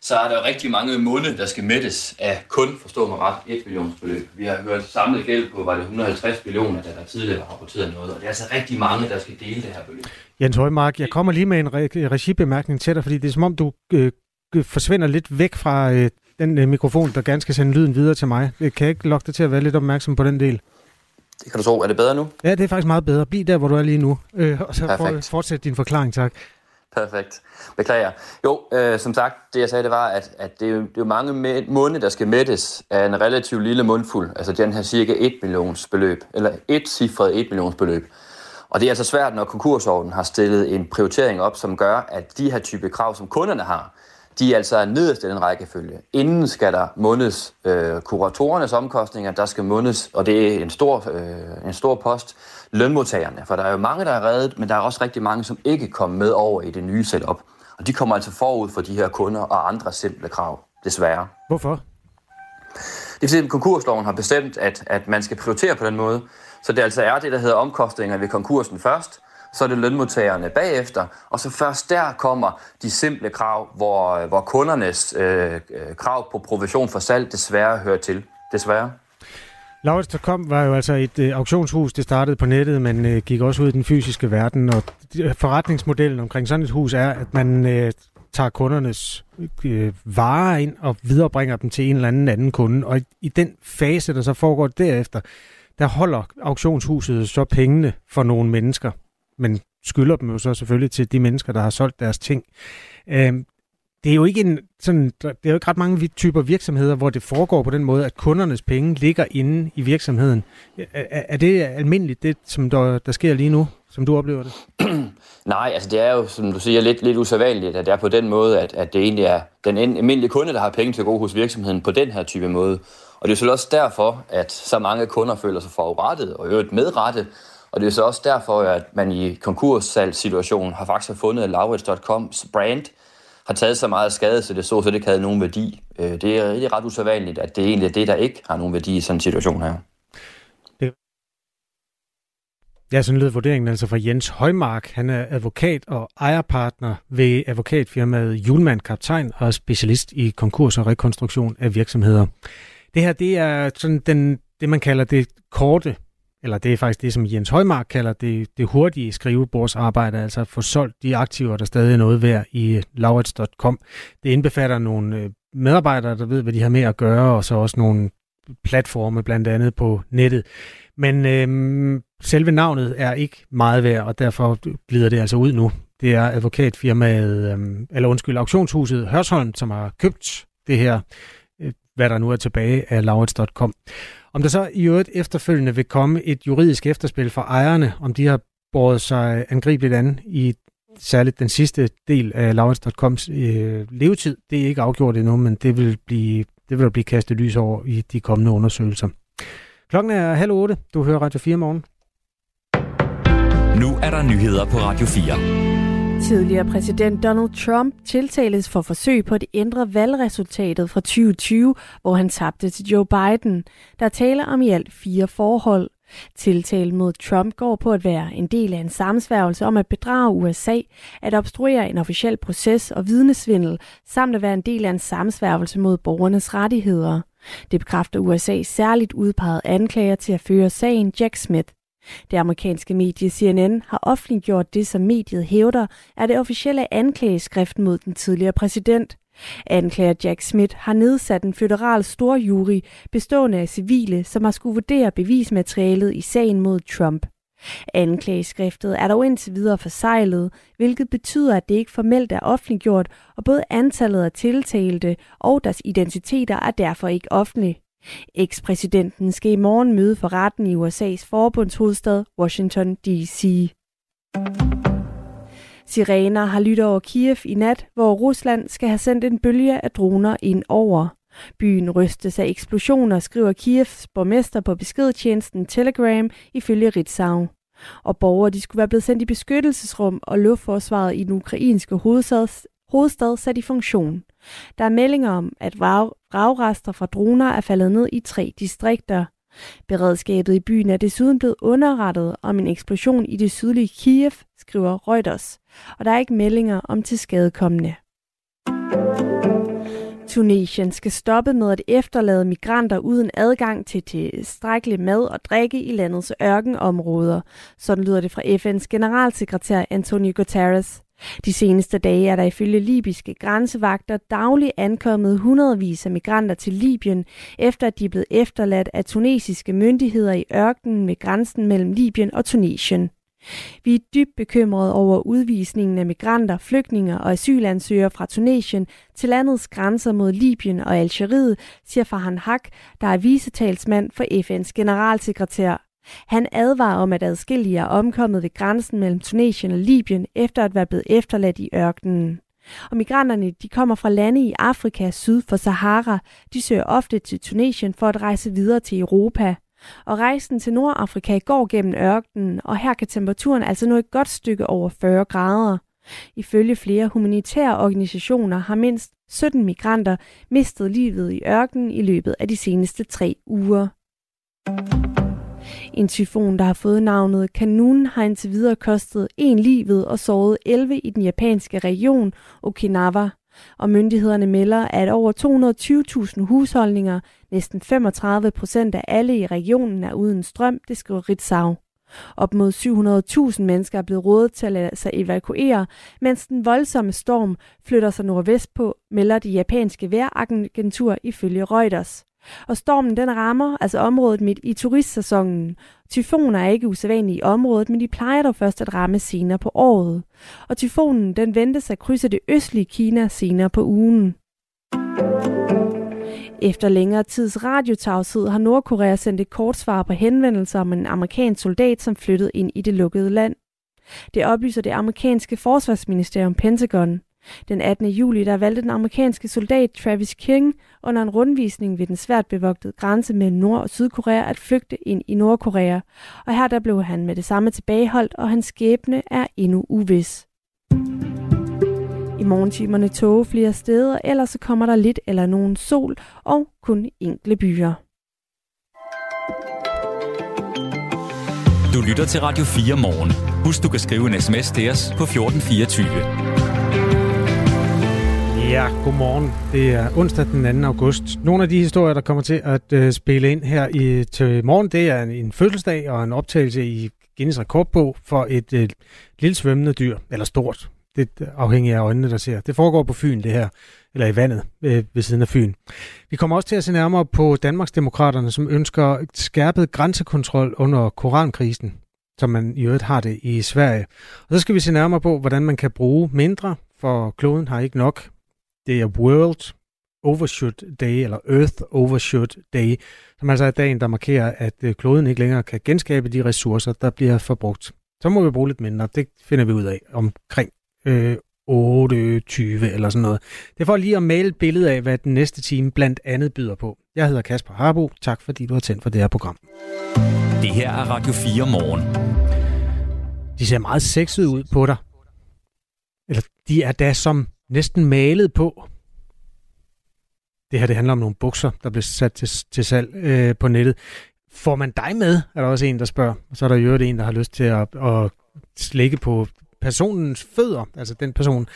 så er der rigtig mange måneder, der skal mættes af kun, forstå mig ret, 1 millions beløb. Vi har hørt samlet gæld på, var det 150 millioner, da der tidligere var rapporteret noget, og det er altså rigtig mange, der skal dele det her beløb.
Jens Højmark, jeg kommer lige med en regibemærkning til dig, fordi det er som om, du øh, forsvinder lidt væk fra øh, den øh, mikrofon, der gerne skal sende lyden videre til mig. Kan jeg ikke lokke dig til at være lidt opmærksom på den del?
Det kan du tro. Er det bedre nu?
Ja, det er faktisk meget bedre. Bliv der, hvor du er lige nu, øh, og så for, fortsæt din forklaring, tak.
Perfekt. Beklager. Jo, øh, som sagt, det jeg sagde, det var, at, at det, er jo, det er jo mange mæ- måneder, der skal mættes af en relativt lille mundfuld. Altså den her cirka 1 millions beløb, eller et cifret 1 millions beløb. Og det er altså svært, når konkursordenen har stillet en prioritering op, som gør, at de her type krav, som kunderne har, de er altså nederst i den rækkefølge. Inden skal der måneds øh, kuratorernes omkostninger, der skal måneds, og det er en stor, øh, en stor post, lønmodtagerne. For der er jo mange, der er reddet, men der er også rigtig mange, som ikke kommer med over i det nye setup. Og de kommer altså forud for de her kunder og andre simple krav, desværre.
Hvorfor?
Det er fordi, at konkursloven har bestemt, at, at man skal prioritere på den måde. Så det altså er det, der hedder omkostninger ved konkursen først, så er det lønmodtagerne bagefter, og så først der kommer de simple krav, hvor, øh, hvor kundernes øh, øh, krav på provision for salg desværre hører til. Desværre.
Laurits.com var jo altså et øh, auktionshus, det startede på nettet, men øh, gik også ud i den fysiske verden, og øh, forretningsmodellen omkring sådan et hus er, at man øh, tager kundernes øh, varer ind og viderebringer dem til en eller anden anden kunde, og i, i den fase, der så foregår derefter, der holder auktionshuset så pengene for nogle mennesker, men skylder dem jo så selvfølgelig til de mennesker, der har solgt deres ting. Øh, det er jo ikke en sådan, det er jo ikke ret mange typer virksomheder, hvor det foregår på den måde, at kundernes penge ligger inde i virksomheden. Er, er det almindeligt, det som der, der sker lige nu, som du oplever det? <clears throat>
Nej, altså det er jo, som du siger, lidt, lidt usædvanligt, at det er på den måde, at, at det egentlig er den almindelige kunde, der har penge til at gå hos virksomheden på den her type måde. Og det er jo også derfor, at så mange kunder føler sig forurettet og øvrigt medrettet. Og det er så også derfor, at man i konkurssalgssituationen har faktisk fundet, at Laurits.coms brand har taget så meget skade, så det så, så det ikke havde nogen værdi. Øh, det er rigtig ret usædvanligt, at det egentlig er det, der ikke har nogen værdi i sådan en situation her.
Ja, sådan lød vurderingen altså fra Jens Højmark. Han er advokat og ejerpartner ved advokatfirmaet Julemand Kaptajn og er specialist i konkurs og rekonstruktion af virksomheder. Det her, det er sådan den, det, man kalder det korte eller det er faktisk det, som Jens Højmark kalder det, det hurtige skrivebordsarbejde, altså at få solgt de aktiver, der stadig er noget værd i laurits.com. Det indbefatter nogle øh, medarbejdere, der ved, hvad de har med at gøre, og så også nogle platforme, blandt andet på nettet. Men øhm, selve navnet er ikke meget værd, og derfor glider det altså ud nu. Det er advokatfirmaet, øhm, eller undskyld, auktionshuset Hørsholm, som har købt det her, hvad der nu er tilbage af laurits.com. Om der så i øvrigt efterfølgende vil komme et juridisk efterspil fra ejerne, om de har båret sig angribeligt an i særligt den sidste del af Laurits.coms øh, levetid, det er ikke afgjort endnu, men det vil blive, det vil blive kastet lys over i de kommende undersøgelser. Klokken er halv otte. Du hører Radio 4 morgen.
Nu er der nyheder på Radio 4.
Tidligere præsident Donald Trump tiltales for forsøg på at ændre valgresultatet fra 2020, hvor han tabte til Joe Biden. Der taler om i alt fire forhold. Tiltalen mod Trump går på at være en del af en sammensværgelse om at bedrage USA, at obstruere en officiel proces og vidnesvindel, samt at være en del af en sammensværgelse mod borgernes rettigheder. Det bekræfter USA's særligt udpeget anklager til at føre sagen Jack Smith. Det amerikanske medie CNN har offentliggjort det, som mediet hævder, er det officielle anklageskrift mod den tidligere præsident. Anklager Jack Smith har nedsat en føderal storjury bestående af civile, som har skulle vurdere bevismaterialet i sagen mod Trump. Anklageskriftet er dog indtil videre forsejlet, hvilket betyder, at det ikke formelt er offentliggjort, og både antallet af tiltalte og deres identiteter er derfor ikke offentlige. Ekspræsidenten skal i morgen møde for retten i USA's forbundshovedstad Washington D.C. Sirener har lyttet over Kiev i nat, hvor Rusland skal have sendt en bølge af droner ind over. Byen rystes af eksplosioner, skriver Kievs borgmester på beskedtjenesten Telegram ifølge Ritzau. Og borgere de skulle være blevet sendt i beskyttelsesrum, og luftforsvaret i den ukrainske hovedstad, hovedstad sat i funktion. Der er meldinger om, at vragrester fra droner er faldet ned i tre distrikter. Beredskabet i byen er desuden blevet underrettet om en eksplosion i det sydlige Kiev, skriver Reuters, og der er ikke meldinger om tilskadekommende. Tunesien skal stoppe med at efterlade migranter uden adgang til tilstrækkelig mad og drikke i landets ørkenområder. Sådan lyder det fra FN's generalsekretær Antonio Guterres. De seneste dage er der ifølge libyske grænsevagter dagligt ankommet hundredvis af migranter til Libyen, efter at de er blevet efterladt af tunesiske myndigheder i ørkenen ved grænsen mellem Libyen og Tunesien. Vi er dybt bekymrede over udvisningen af migranter, flygtninge og asylansøgere fra Tunesien til landets grænser mod Libyen og Algeriet, siger Farhan Haq, der er visetalsmand for FN's generalsekretær. Han advarer om, at adskillige er omkommet ved grænsen mellem Tunesien og Libyen efter at være blevet efterladt i ørkenen. Og migranterne de kommer fra lande i Afrika syd for Sahara. De søger ofte til Tunesien for at rejse videre til Europa. Og rejsen til Nordafrika går gennem ørkenen, og her kan temperaturen altså nå et godt stykke over 40 grader. Ifølge flere humanitære organisationer har mindst 17 migranter mistet livet i ørkenen i løbet af de seneste tre uger. En tyfon, der har fået navnet Kanun, har indtil videre kostet en livet og såret 11 i den japanske region Okinawa. Og myndighederne melder, at over 220.000 husholdninger, næsten 35 procent af alle i regionen, er uden strøm, det skriver Ritzau. Op mod 700.000 mennesker er blevet rådet til at lade sig evakuere, mens den voldsomme storm flytter sig nordvest på, melder det japanske vejragentur ifølge Reuters. Og stormen den rammer altså området midt i turistsæsonen. Tyfoner er ikke usædvanlige i området, men de plejer dog først at ramme senere på året. Og tyfonen den ventes at krydse det østlige Kina senere på ugen. Efter længere tids radiotavshed har Nordkorea sendt et kort svar på henvendelser om en amerikansk soldat, som flyttede ind i det lukkede land. Det oplyser det amerikanske forsvarsministerium Pentagon. Den 18. juli der valgte den amerikanske soldat Travis King under en rundvisning ved den svært bevogtede grænse mellem Nord- og Sydkorea at flygte ind i Nordkorea. Og her der blev han med det samme tilbageholdt, og hans skæbne er endnu uvis. I morgentimerne tåge flere steder, ellers så kommer der lidt eller nogen sol og kun enkle byer.
Du lytter til Radio 4 morgen. Husk, du kan skrive en sms til os på 1424.
Ja, godmorgen. Det er onsdag den 2. august. Nogle af de historier, der kommer til at øh, spille ind her i, til morgen, det er en, en fødselsdag og en optagelse i Guinness rekordbog for et øh, lille svømmende dyr, eller stort. Det afhænger af øjnene, der ser. Det foregår på Fyn, det her, eller i vandet øh, ved siden af Fyn. Vi kommer også til at se nærmere på Danmarksdemokraterne, som ønsker skærpet grænsekontrol under korankrisen, som man i øvrigt har det i Sverige. Og så skal vi se nærmere på, hvordan man kan bruge mindre, for kloden har ikke nok. Det er World Overshoot Day, eller Earth Overshoot Day, som altså er dagen, der markerer, at øh, kloden ikke længere kan genskabe de ressourcer, der bliver forbrugt. Så må vi bruge lidt mindre. Det finder vi ud af omkring øh, 28 eller sådan noget. Det er for lige at male et billede af, hvad den næste time blandt andet byder på. Jeg hedder Kasper Harbo. Tak fordi du har tændt for det her program.
Det her er Radio 4 morgen.
De ser meget sexet ud på dig. Eller de er da som næsten malet på. Det her det handler om nogle bukser, der blev sat til, til salg øh, på nettet. Får man dig med, er der også en, der spørger. Og så er der jo en, der har lyst til at, at slikke på personens fødder, altså den person,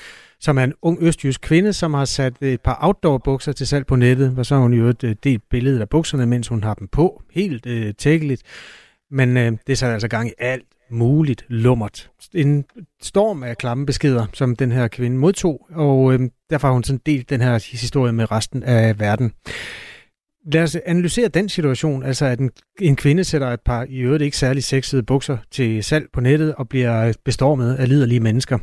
som er en ung østjysk kvinde, som har sat et par outdoor-bukser til salg på nettet, og så har hun jo et øh, delt billede af bukserne, mens hun har dem på. Helt øh, tækkeligt. Men øh, det er altså gang i alt muligt lummert. En storm af klamme beskeder, som den her kvinde modtog, og øh, derfor har hun sådan delt den her historie med resten af verden. Lad os analysere den situation, altså at en, en kvinde sætter et par i øvrigt ikke særlig sexede bukser til salg på nettet og bliver bestormet af liderlige mennesker.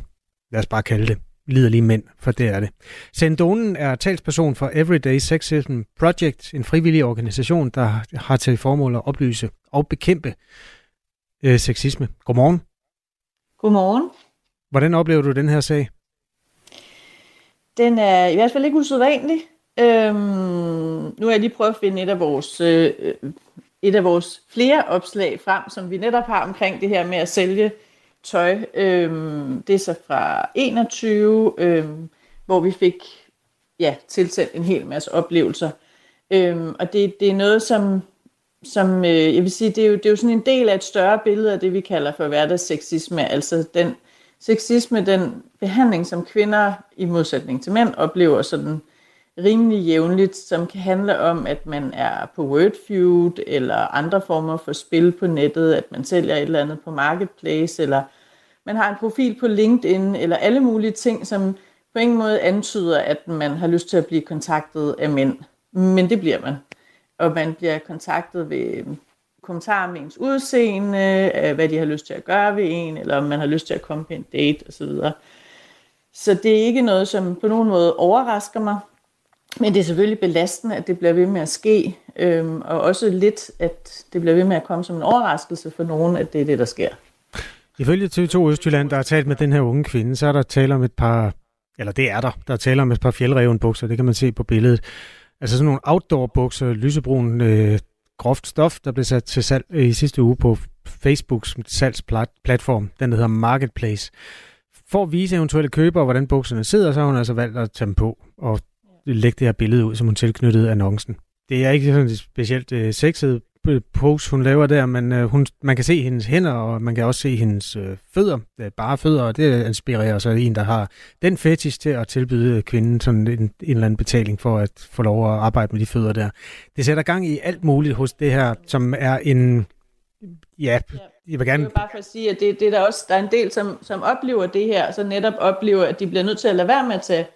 Lad os bare kalde det liderlige mænd, for det er det. Sendonen er talsperson for Everyday Sexism Project, en frivillig organisation, der har til formål at oplyse og bekæmpe øh, sexisme. Godmorgen.
Godmorgen.
Hvordan oplever du den her sag?
Den er i hvert fald ikke usædvanlig. Øhm, nu har jeg lige prøvet at finde et af vores, øh, et af vores flere opslag frem, som vi netop har omkring det her med at sælge tøj. Øhm, det er så fra 21, øhm, hvor vi fik ja, tilsendt en hel masse oplevelser. Øhm, og det, det er noget, som, som øh, jeg vil sige, det er, jo, det er jo sådan en del af et større billede af det, vi kalder for hverdagsseksisme. Altså den seksisme, den behandling, som kvinder i modsætning til mænd oplever sådan rimelig jævnligt, som kan handle om, at man er på Wordfeud eller andre former for spil på nettet, at man sælger et eller andet på Marketplace, eller man har en profil på LinkedIn, eller alle mulige ting, som på ingen måde antyder, at man har lyst til at blive kontaktet af mænd. Men det bliver man. Og man bliver kontaktet ved øhm, kommentarer om ens udseende, øh, hvad de har lyst til at gøre ved en, eller om man har lyst til at komme på en date osv. Så det er ikke noget, som på nogen måde overrasker mig. Men det er selvfølgelig belastende, at det bliver ved med at ske, øhm, og også lidt, at det bliver ved med at komme som en overraskelse for nogen, at det er det, der sker.
Ifølge TV2 Østjylland, der har talt med den her unge kvinde, så er der tale om et par, eller det er der, der er tale om et par fjeldreven bukser, det kan man se på billedet. Altså sådan nogle outdoor bukser, lysebrun, øh, groft stof, der blev sat til salg øh, i sidste uge på Facebooks salgsplatform, den der hedder Marketplace. For at vise eventuelle købere, hvordan bukserne sidder, så har hun altså valgt at tage dem på og lægge det her billede ud, som hun tilknyttede annoncen. Det er ikke sådan et specielt øh, sexet post, hun laver der, men øh, hun, man kan se hendes hænder, og man kan også se hendes øh, fødder, øh, bare fødder, og det inspirerer så en, der har den fetish til at tilbyde kvinden sådan en, en eller anden betaling for at få lov at arbejde med de fødder der. Det sætter gang i alt muligt hos det her, som er en, ja, jeg vil gerne...
Jeg vil bare for at sige, at det, det er der også, der er en del, som, som oplever det her, så netop oplever, at de bliver nødt til at lade være med at tage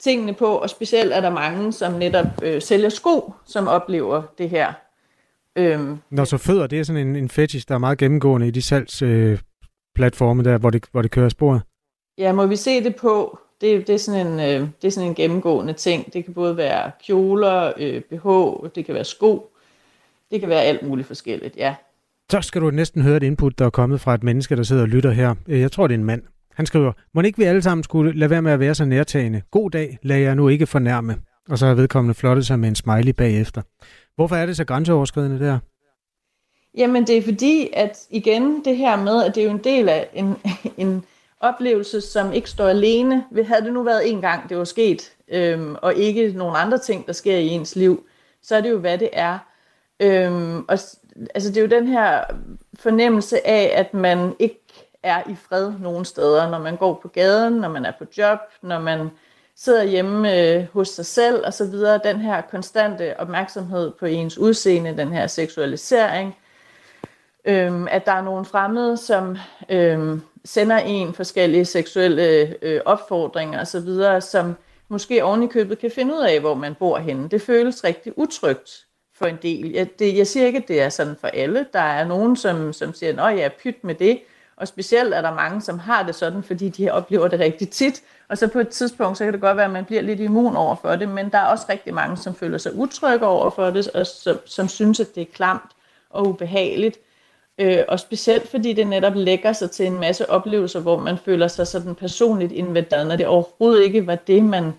tingene på, og specielt er der mange, som netop øh, sælger sko, som oplever det her.
Øhm, Når så fødder, det er sådan en, en fetish, der er meget gennemgående i de salgsplatforme, øh, der, hvor det, hvor det kører sporet.
Ja, må vi se det på? Det, det, er sådan en, øh, det er sådan en gennemgående ting. Det kan både være kjoler, øh, BH, det kan være sko, det kan være alt muligt forskelligt, ja.
Så skal du næsten høre et input, der er kommet fra et menneske, der sidder og lytter her. Øh, jeg tror, det er en mand. Han skriver, må ikke vi alle sammen skulle lade være med at være så nærtagende? God dag, lad jeg nu ikke fornærme. Og så har vedkommende flottet sig med en smiley bagefter. Hvorfor er det så grænseoverskridende der?
Jamen det er fordi, at igen det her med, at det er jo en del af en, <laughs> en oplevelse, som ikke står alene. Havde det nu været en gang, det var sket, øhm, og ikke nogen andre ting, der sker i ens liv, så er det jo, hvad det er. Øhm, og altså, det er jo den her fornemmelse af, at man ikke er i fred nogen steder, når man går på gaden, når man er på job, når man sidder hjemme øh, hos sig selv og så videre. Den her konstante opmærksomhed på ens udseende, den her seksualisering, øhm, at der er nogle fremmede, som øhm, sender en forskellige seksuelle øh, opfordringer og så videre, som måske oven i købet kan finde ud af, hvor man bor henne. Det føles rigtig utrygt for en del. Jeg, det, jeg siger ikke, at det er sådan for alle. Der er nogen, som, som siger, at jeg er pyt med det, og specielt er der mange, som har det sådan, fordi de oplever det rigtig tit. Og så på et tidspunkt, så kan det godt være, at man bliver lidt immun over for det, men der er også rigtig mange, som føler sig utrygge over for det, og som, som synes, at det er klamt og ubehageligt. Øh, og specielt fordi det netop lægger sig til en masse oplevelser, hvor man føler sig sådan personligt invaderet, når det overhovedet ikke var det, man...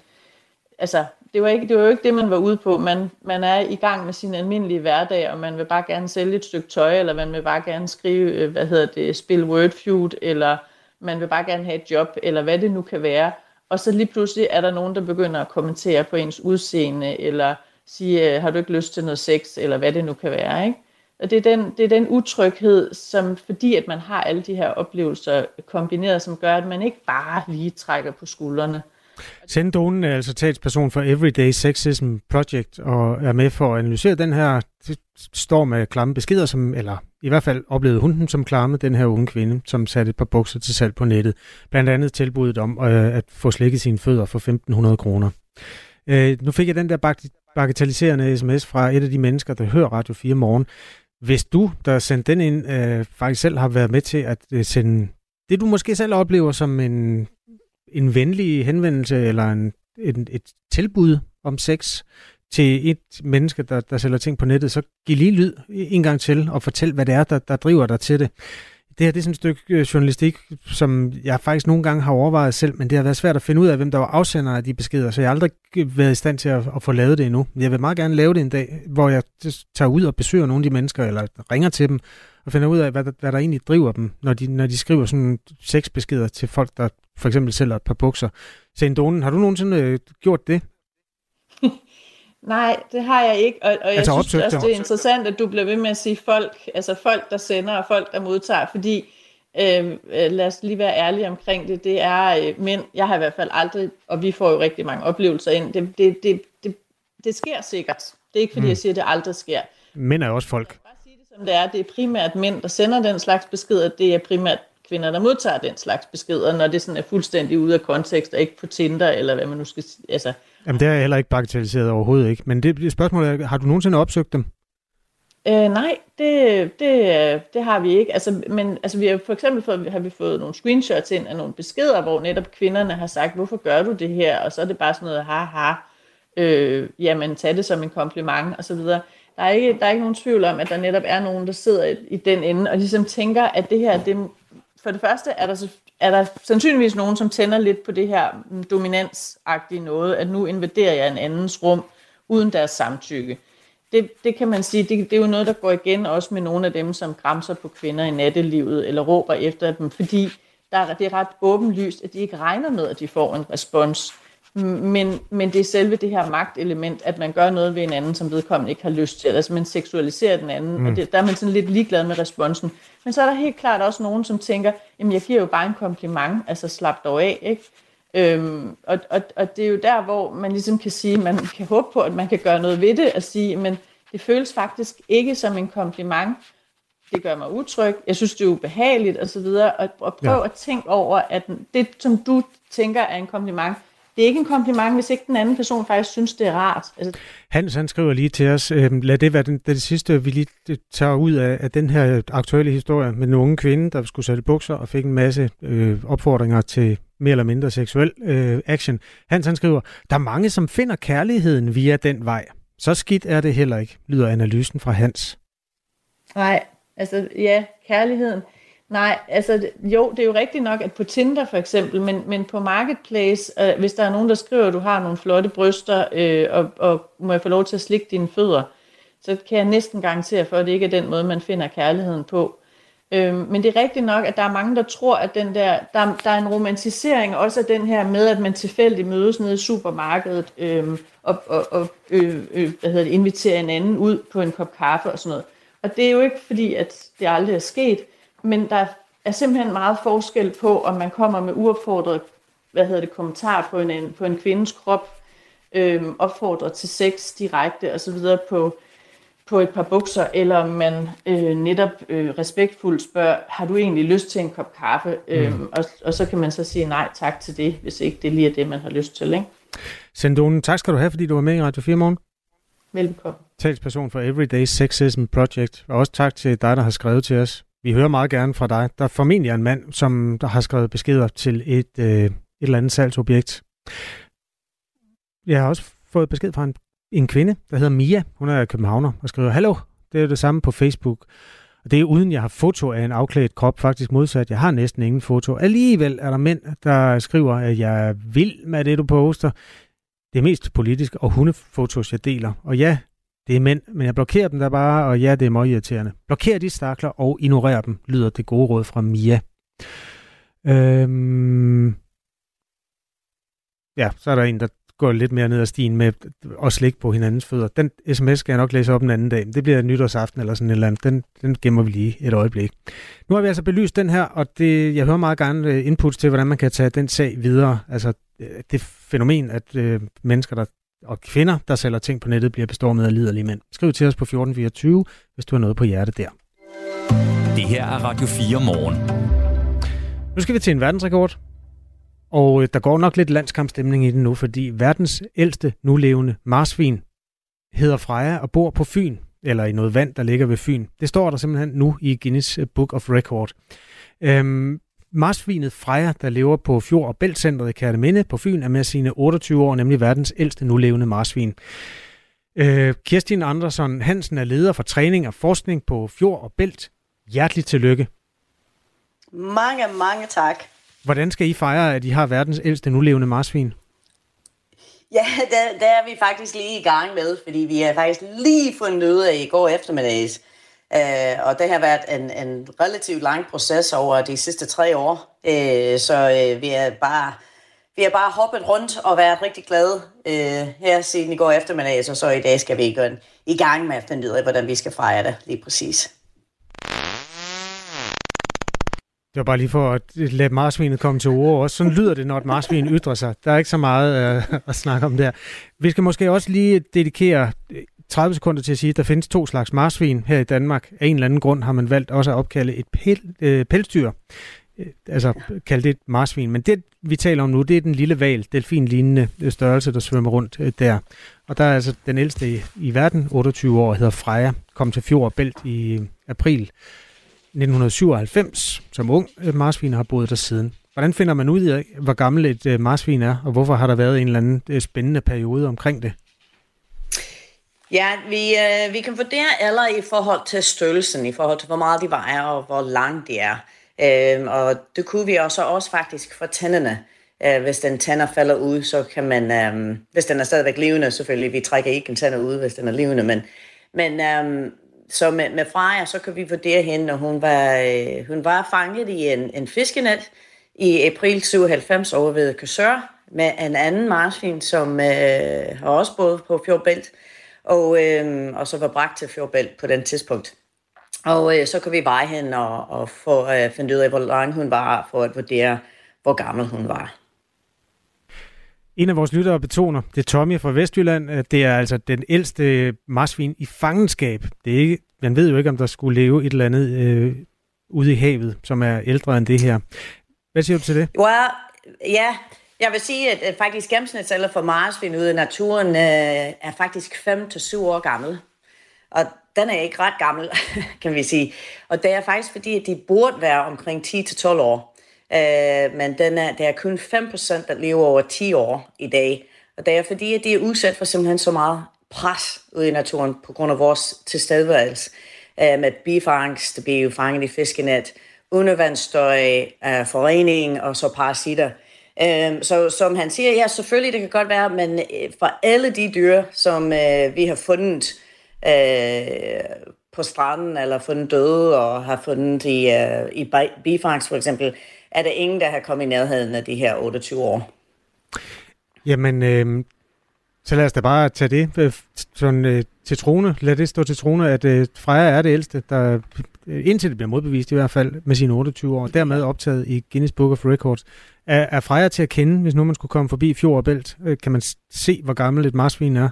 Altså, det var, ikke, det var jo ikke det, man var ude på. Man, man er i gang med sin almindelige hverdag, og man vil bare gerne sælge et stykke tøj, eller man vil bare gerne skrive, øh, hvad hedder det, spille Wordfeud, eller man vil bare gerne have et job, eller hvad det nu kan være. Og så lige pludselig er der nogen, der begynder at kommentere på ens udseende, eller sige, øh, har du ikke lyst til noget sex, eller hvad det nu kan være. Ikke? Og det er, den, det er den utryghed, som fordi at man har alle de her oplevelser kombineret, som gør, at man ikke bare lige trækker på skuldrene.
Sendonen er altså talsperson for Everyday Sexism Project og er med for at analysere den her storm med klamme beskeder, som, eller i hvert fald oplevede hun den som klamme, den her unge kvinde, som satte et par bukser til salg på nettet. Blandt andet tilbuddet om øh, at få slikket sine fødder for 1.500 kroner. Øh, nu fik jeg den der bagatelliserende sms fra et af de mennesker, der hører Radio 4 morgen. Hvis du, der sendte den ind, øh, faktisk selv har været med til at øh, sende det, du måske selv oplever som en en venlig henvendelse eller en, en, et tilbud om sex til et menneske, der, der sælger ting på nettet, så giv lige lyd en gang til og fortæl, hvad det er, der, der driver dig til det. Det her det er sådan et stykke øh, journalistik, som jeg faktisk nogle gange har overvejet selv, men det har været svært at finde ud af, hvem der var afsender af de beskeder, så jeg har aldrig været i stand til at, at få lavet det endnu. Jeg vil meget gerne lave det en dag, hvor jeg tager ud og besøger nogle af de mennesker, eller ringer til dem, og finder ud af, hvad der, hvad der egentlig driver dem, når de, når de skriver sådan seks beskeder til folk, der for eksempel sælger et par bukser. Sendonen, har du nogensinde øh, gjort det? <laughs>
Nej, det har jeg ikke, og, og jeg altså, synes også, det er interessant, at du bliver ved med at sige folk, altså folk, der sender og folk, der modtager, fordi øh, øh, lad os lige være ærlige omkring det, det er øh, mænd, jeg har i hvert fald aldrig, og vi får jo rigtig mange oplevelser ind, det, det, det, det, det sker sikkert. Det er ikke fordi, mm. jeg siger, at det aldrig sker.
Mænd er også folk.
Som det er, det er primært mænd, der sender den slags beskeder, det er primært kvinder, der modtager den slags beskeder, når det sådan er fuldstændig ude af kontekst, og ikke på Tinder, eller hvad man nu skal sige. Altså,
Jamen, det er heller ikke bagatelliseret overhovedet ikke. Men det, det spørgsmål er, har du nogensinde opsøgt dem?
Øh, nej, det, det, det har vi ikke. Altså, men altså, vi har for eksempel fået, har vi fået nogle screenshots ind af nogle beskeder, hvor netop kvinderne har sagt, hvorfor gør du det her? Og så er det bare sådan noget, haha, øh, jamen tag det som en kompliment, og så videre. Der er, ikke, der er ikke nogen tvivl om, at der netop er nogen, der sidder i, i den ende, og ligesom tænker, at det her, det, for det første er der, er der sandsynligvis nogen, som tænder lidt på det her mm, dominansagtige noget, at nu invaderer jeg en andens rum uden deres samtykke. Det, det kan man sige, det, det er jo noget, der går igen også med nogle af dem, som græmser på kvinder i nattelivet, eller råber efter dem, fordi der, det er ret åbenlyst, at de ikke regner med, at de får en respons. Men, men det er selve det her magtelement, at man gør noget ved en anden, som vedkommende ikke har lyst til. Altså man seksualiserer den anden, mm. og det, der er man sådan lidt ligeglad med responsen. Men så er der helt klart også nogen, som tænker, jamen jeg giver jo bare en kompliment, altså slap dog af, ikke? Øhm, og, og, og det er jo der, hvor man ligesom kan sige, man kan håbe på, at man kan gøre noget ved det, at sige, men det føles faktisk ikke som en kompliment. Det gør mig utryg, jeg synes, det er ubehageligt osv., og, og prøv ja. at tænke over, at det, som du tænker er en kompliment, det er ikke en kompliment, hvis ikke den anden person faktisk synes, det er rart. Altså...
Hans, han skriver lige til os, øh, lad det være den, det sidste, vi lige tager ud af, af den her aktuelle historie med den unge kvinde, der skulle sætte bukser og fik en masse øh, opfordringer til mere eller mindre seksuel øh, action. Hans, han skriver, der er mange, som finder kærligheden via den vej. Så skidt er det heller ikke, lyder analysen fra Hans.
Nej, altså ja, kærligheden. Nej, altså jo, det er jo rigtigt nok, at på Tinder for eksempel, men, men på Marketplace, øh, hvis der er nogen, der skriver, at du har nogle flotte bryster, øh, og, og må jeg få lov til at slikke dine fødder, så kan jeg næsten garantere for, at det ikke er den måde, man finder kærligheden på. Øh, men det er rigtigt nok, at der er mange, der tror, at den der, der, der er en romantisering også af den her med, at man tilfældigt mødes nede i supermarkedet øh, og, og, og øh, øh, hvad hedder det, inviterer en anden ud på en kop kaffe og sådan noget. Og det er jo ikke fordi, at det aldrig er sket, men der er simpelthen meget forskel på, om man kommer med uopfordret hvad hedder det, kommentar på en, på en kvindes krop, øh, opfordret til sex direkte osv. på, på et par bukser, eller om man øh, netop øh, respektfuldt spørger, har du egentlig lyst til en kop kaffe? Mm. og, og så kan man så sige nej tak til det, hvis ikke det lige er det, man har lyst til. Ikke?
Sendone, tak skal du have, fordi du var med i Radio 4 morgen.
Velbekomme.
Talsperson for Everyday Sexism Project, og også tak til dig, der har skrevet til os. Vi hører meget gerne fra dig. Der er formentlig en mand, som der har skrevet beskeder til et, øh, et eller andet salgsobjekt. Jeg har også fået besked fra en, en kvinde, der hedder Mia. Hun er københavner og skriver, Hallo, det er det samme på Facebook. Og det er uden, jeg har foto af en afklædt krop, faktisk modsat. Jeg har næsten ingen foto. Alligevel er der mænd, der skriver, at jeg er vild med det, du poster. Det er mest politisk og hundefotos, jeg deler. Og ja, det er mænd, men jeg blokerer dem der bare, og ja, det er meget irriterende. Blokér de stakler og ignorer dem, lyder det gode råd fra Mia. Øhm... Ja, så er der en, der går lidt mere ned ad stien med at slikke på hinandens fødder. Den sms skal jeg nok læse op en anden dag. Det bliver nytårsaften eller sådan et eller andet. Den, den gemmer vi lige et øjeblik. Nu har vi altså belyst den her, og det, jeg hører meget gerne øh, input til, hvordan man kan tage den sag videre. Altså øh, det fænomen, at øh, mennesker der, og kvinder, der sælger ting på nettet, bliver bestormet af liderlige mænd. Skriv til os på 1424, hvis du har noget på hjertet der.
Det her er Radio 4 morgen.
Nu skal vi til en verdensrekord. Og øh, der går nok lidt landskampstemning i den nu, fordi verdens ældste nulevende marsvin hedder Freja og bor på Fyn, eller i noget vand, der ligger ved Fyn. Det står der simpelthen nu i Guinness Book of Record. Øhm, marsvinet Freja, der lever på Fjord- og Bæltcentret i Kærteminde på Fyn, er med sine 28 år, nemlig verdens ældste nulevende marsvin. Øh, Kirstin Andersson Hansen er leder for træning og forskning på Fjord og Bælt. Hjerteligt tillykke.
Mange, mange tak.
Hvordan skal I fejre, at I har verdens ældste nulevende marsvin?
Ja, der, der er vi faktisk lige i gang med, fordi vi har faktisk lige fundet ud af i går eftermiddags. Uh, og det har været en, en relativt lang proces over de sidste tre år. Uh, så uh, vi er bare vi har bare hoppet rundt og været rigtig glade uh, her siden i går eftermiddag, så, så i dag skal vi gå i gang med at finde ud af, hvordan vi skal fejre det lige præcis.
Det var bare lige for at lade marsvinet komme til ord også. Sådan lyder det, når et marsvin ytrer sig. Der er ikke så meget øh, at snakke om der. Vi skal måske også lige dedikere 30 sekunder til at sige, at der findes to slags marsvin her i Danmark. Af en eller anden grund har man valgt også at opkalde et pel, øh, pelsdyr. Øh, altså kalde det et marsvin. Men det, vi taler om nu, det er den lille val, delfinlignende størrelse, der svømmer rundt øh, der. Og der er altså den ældste i, i verden, 28 år, hedder Freja, kom til Fjord og Bælt i april 1997 som ung øh, marsvin har boet der siden. Hvordan finder man ud af, hvor gammel et øh, marsvin er, og hvorfor har der været en eller anden øh, spændende periode omkring det?
Ja, vi, øh, vi kan vurdere alder i forhold til størrelsen, i forhold til hvor meget de vejer og hvor lang de er. Øh, og det kunne vi også, også faktisk for tænderne. Øh, hvis den tænder falder ud, så kan man, øh, hvis den er stadigvæk levende selvfølgelig, vi trækker ikke en tænder ud, hvis den er levende, men, men øh, så med, med Freja, så kan vi vurdere hende, når hun var, øh, hun var fanget i en, en fiskenet i april 97 over ved Køsør med en anden marsvin, som øh, har også boet på Fjordbælt, og, øh, og så var bragt til Fjordbælt på den tidspunkt. Og øh, så kan vi veje hende og, og få, øh, finde ud af, hvor lang hun var, for at vurdere, hvor gammel hun var.
En af vores lyttere betoner, det er Tommy fra Vestjylland, at det er altså den ældste marsvin i fangenskab. Det er ikke, man ved jo ikke, om der skulle leve et eller andet øh, ude i havet, som er ældre end det her. Hvad siger du til det?
Well, ja, jeg vil sige, at faktisk gennemsnitsalder for marsvin ude i naturen øh, er faktisk 5-7 år gammel. Og den er ikke ret gammel, <laughs> kan vi sige. Og det er faktisk fordi, at de burde være omkring 10-12 år. Øh, men den er, det er kun 5%, der lever over 10 år i dag. Og det er fordi, at de er udsat for simpelthen så meget pres ude i naturen på grund af vores tilstedeværelse øh, med bifangst, det bliver jo fanget i fiskenet, undervandsstøj, øh, forening og så parasitter. Øh, så som han siger, ja, selvfølgelig, det kan godt være, men øh, for alle de dyr, som øh, vi har fundet øh, på stranden, eller fundet døde, og har fundet i, øh, i bifangst for eksempel, er der ingen, der har kommet i nærheden af de her 28 år.
Jamen, øh, så lad os da bare tage det øh, sådan, øh, til trone. Lad det stå til trone, at øh, Freja er det ældste, der øh, indtil det bliver modbevist i hvert fald med sine 28 år, dermed optaget i Guinness Book of Records. Er, er Freja til at kende, hvis nu man skulle komme forbi Fjord og Bælt? Øh, kan man se, hvor gammel et marsvin er?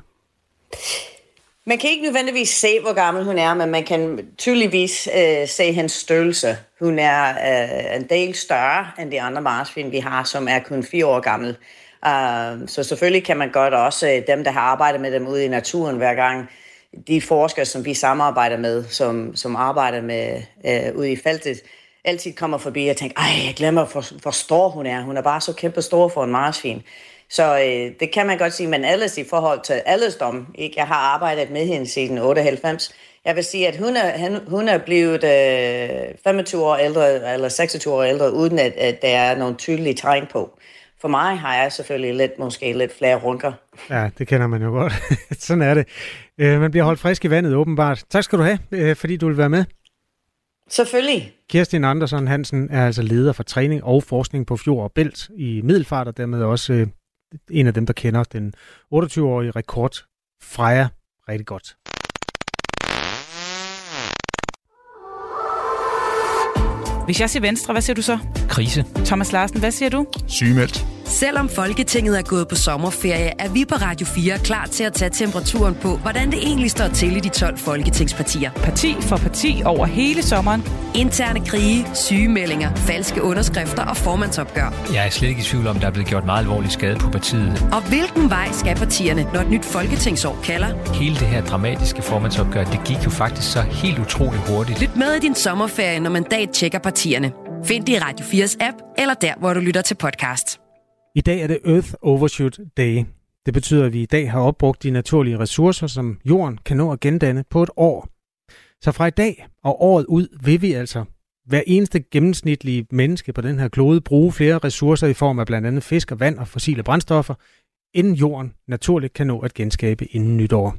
Man kan ikke nødvendigvis se, hvor gammel hun er, men man kan tydeligvis øh, se hendes størrelse. Hun er øh, en del større end de andre marsvin, vi har, som er kun fire år gammel. Uh, så selvfølgelig kan man godt også, øh, dem der har arbejdet med dem ude i naturen hver gang, de forskere, som vi samarbejder med, som, som arbejder med øh, ude i feltet, altid kommer forbi og tænker, ej, jeg glemmer, hvor, hvor stor hun er. Hun er bare så kæmpe stor for en marsvin. Så øh, det kan man godt sige, men alles i forhold til aldersdom, ikke? jeg har arbejdet med hende siden 98, jeg vil sige, at hun er, hun er blevet øh, 25 år ældre, eller 26 år ældre, uden at, at der er nogle tydelige tegn på. For mig har jeg selvfølgelig lidt, måske lidt flere runker.
Ja, det kender man jo godt. <laughs> Sådan er det. Øh, man bliver holdt frisk i vandet, åbenbart. Tak skal du have, øh, fordi du vil være med.
Selvfølgelig.
Kirsten Andersen Hansen er altså leder for træning og forskning på Fjord og Bælt i Middelfart, og dermed også øh, en af dem, der kender den 28-årige rekord Freja rigtig godt.
Hvis jeg siger venstre, hvad siger du så?
Krise.
Thomas Larsen, hvad siger du?
Sygemeldt.
Selvom Folketinget er gået på sommerferie, er vi på Radio 4 klar til at tage temperaturen på, hvordan det egentlig står til i de 12 folketingspartier.
Parti for parti over hele sommeren.
Interne krige, sygemeldinger, falske underskrifter og formandsopgør.
Jeg er slet ikke i tvivl om, der er blevet gjort meget alvorlig skade på partiet.
Og hvilken vej skal partierne, når et nyt folketingsår kalder?
Hele det her dramatiske formandsopgør, det gik jo faktisk så helt utroligt hurtigt.
Lyt med i din sommerferie, når mandat tjekker partierne. Find det i Radio 4's app, eller der, hvor du lytter til podcast.
I dag er det Earth Overshoot Day. Det betyder, at vi i dag har opbrugt de naturlige ressourcer, som jorden kan nå at gendanne på et år. Så fra i dag og året ud vil vi altså hver eneste gennemsnitlige menneske på den her klode bruge flere ressourcer i form af blandt andet fisk og vand og fossile brændstoffer, inden jorden naturligt kan nå at genskabe inden nytår.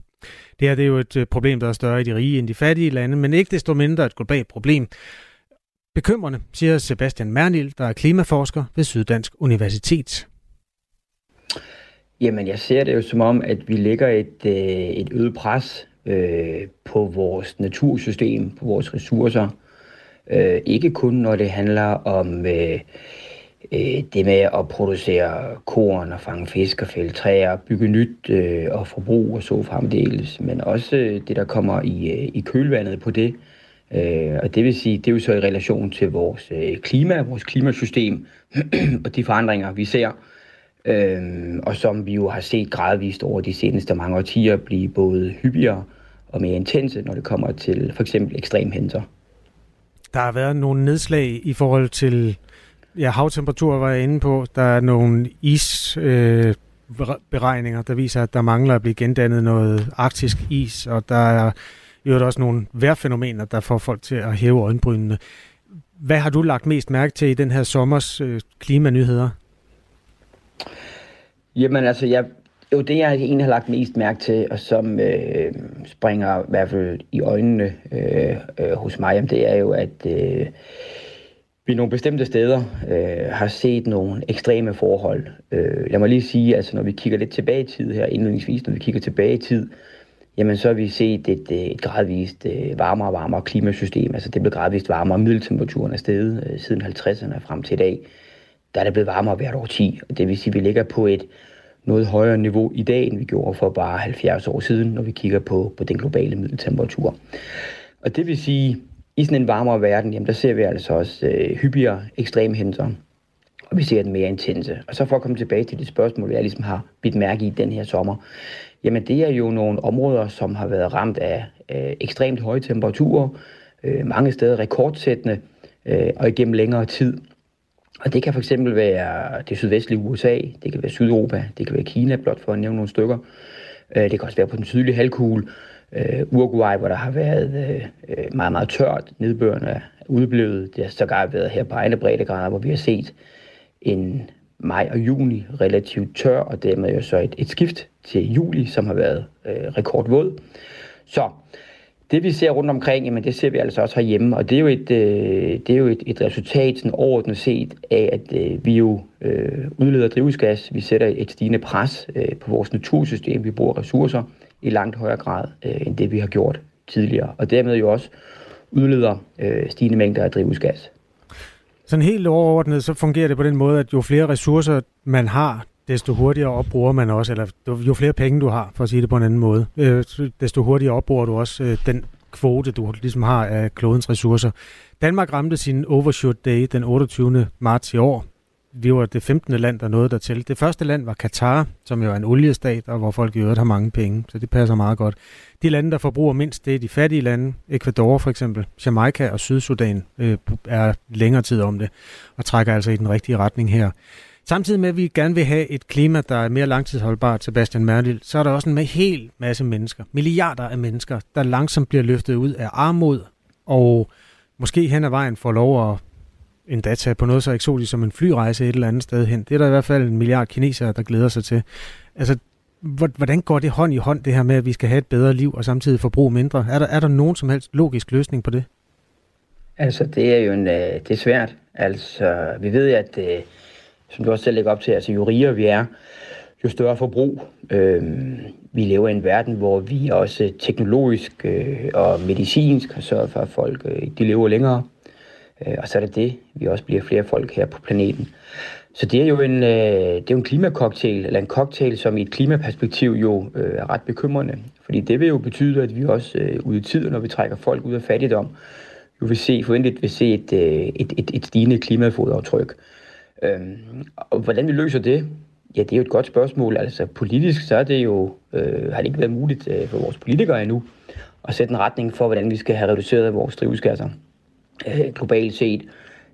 Det her det er jo et øh, problem, der er større i de rige end de fattige lande, men ikke desto mindre et globalt problem. Bekymrende, siger Sebastian Mernil, der er klimaforsker ved Syddansk Universitet.
Jamen, jeg ser det jo som om, at vi lægger et, øh, et øget pres øh, på vores natursystem, på vores ressourcer. Øh, ikke kun når det handler om øh, øh, det med at producere korn og fange fisk og fælde træer, bygge nyt øh, og forbrug og så fremdeles, men også øh, det, der kommer i, øh, i kølvandet på det. Øh, Øh, og det vil sige, det er jo så i relation til vores øh, klima, vores klimasystem <clears throat> og de forandringer, vi ser øh, og som vi jo har set gradvist over de seneste mange årtier blive både hyppigere og mere intense, når det kommer til for eksempel ekstremhændelser.
Der har været nogle nedslag i forhold til ja, havtemperaturer, var jeg inde på. Der er nogle isberegninger, øh, der viser, at der mangler at blive gendannet noget arktisk is, og der er jo også nogle vejrfænomener, der får folk til at hæve øjenbrynene. Hvad har du lagt mest mærke til i den her sommers øh, klimanyheder?
Jamen altså, jeg, jo det jeg egentlig har lagt mest mærke til, og som øh, springer i hvert fald i øjnene øh, øh, hos mig, jamen, det er jo, at øh, vi nogle bestemte steder øh, har set nogle ekstreme forhold. Øh, lad mig lige sige, altså når vi kigger lidt tilbage i tid her, indledningsvis, når vi kigger tilbage i tid, jamen så har vi set et, øh, et gradvist øh, varmere og varmere klimasystem. Altså det blev gradvist varmere, middeltemperaturen er steget øh, siden 50'erne frem til i dag der er det blevet varmere hvert år 10. Og det vil sige, at vi ligger på et noget højere niveau i dag, end vi gjorde for bare 70 år siden, når vi kigger på, på den globale middeltemperatur. Og det vil sige, i sådan en varmere verden, jamen der ser vi altså også øh, hyppigere ekstremhændelser, og vi ser den mere intense. Og så for at komme tilbage til det spørgsmål, jeg ligesom har bidt mærke i den her sommer, jamen det er jo nogle områder, som har været ramt af øh, ekstremt høje temperaturer, øh, mange steder rekordsættende, øh, og igennem længere tid. Og det kan fx være det sydvestlige USA, det kan være Sydeuropa, det kan være Kina, blot for at nævne nogle stykker. Øh, det kan også være på den sydlige halvkugle, øh, Uruguay, hvor der har været øh, meget, meget tørt, nedbørende er udeblevet. Det har sågar været her på egne breddegrader, hvor vi har set en maj og juni relativt tør, og dermed jo så et, et skift til juli, som har været øh, rekordvåd. Så det vi ser rundt omkring, jamen det ser vi altså også herhjemme, og det er jo et, øh, det er jo et, et resultat sådan overordnet set af, at øh, vi jo øh, udleder drivhusgas, vi sætter et stigende pres øh, på vores natursystem, vi bruger ressourcer i langt højere grad, øh, end det vi har gjort tidligere, og dermed jo også udleder øh, stigende mængder af drivhusgas.
Sådan helt overordnet, så fungerer det på den måde, at jo flere ressourcer man har, desto hurtigere opbruger man også, eller jo flere penge du har, for at sige det på en anden måde, øh, desto hurtigere opbruger du også øh, den kvote, du ligesom har af klodens ressourcer. Danmark ramte sin overshoot day den 28. marts i år. Vi var det 15. land, der nåede dertil. Det første land var Katar, som jo er en oliestat, og hvor folk i øvrigt har mange penge, så det passer meget godt. De lande, der forbruger mindst, det er de fattige lande. Ecuador for eksempel, Jamaica og Sydsudan øh, er længere tid om det, og trækker altså i den rigtige retning her. Samtidig med, at vi gerne vil have et klima, der er mere langtidsholdbart, Sebastian Merlil, så er der også en hel masse mennesker, milliarder af mennesker, der langsomt bliver løftet ud af armod, og måske hen ad vejen får lov at endda tage på noget så eksotisk som en flyrejse et eller andet sted hen. Det er der i hvert fald en milliard kinesere, der glæder sig til. Altså, hvordan går det hånd i hånd, det her med, at vi skal have et bedre liv og samtidig forbruge mindre? Er der, er der nogen som helst logisk løsning på det?
Altså, det er jo en, øh, det er svært. Altså, vi ved, at øh, som du også selv lægger op til, altså jo rigere vi er, jo større forbrug. Øh, vi lever i en verden, hvor vi også teknologisk øh, og medicinsk har sørget for, at folk øh, de lever længere. Øh, og så er det det, vi også bliver flere folk her på planeten. Så det er jo en, øh, det er jo en klimacocktail, eller en cocktail, som i et klimaperspektiv jo øh, er ret bekymrende. Fordi det vil jo betyde, at vi også øh, ude i tiden, når vi trækker folk ud af fattigdom, jo vil se, forventeligt vil se et, et, et, et stigende klimafodaftryk. Øhm, og hvordan vi løser det, ja, det er jo et godt spørgsmål. Altså politisk, så er det jo, øh, har det ikke været muligt øh, for vores politikere endnu at sætte en retning for, hvordan vi skal have reduceret vores drivhusgasser øh, globalt set.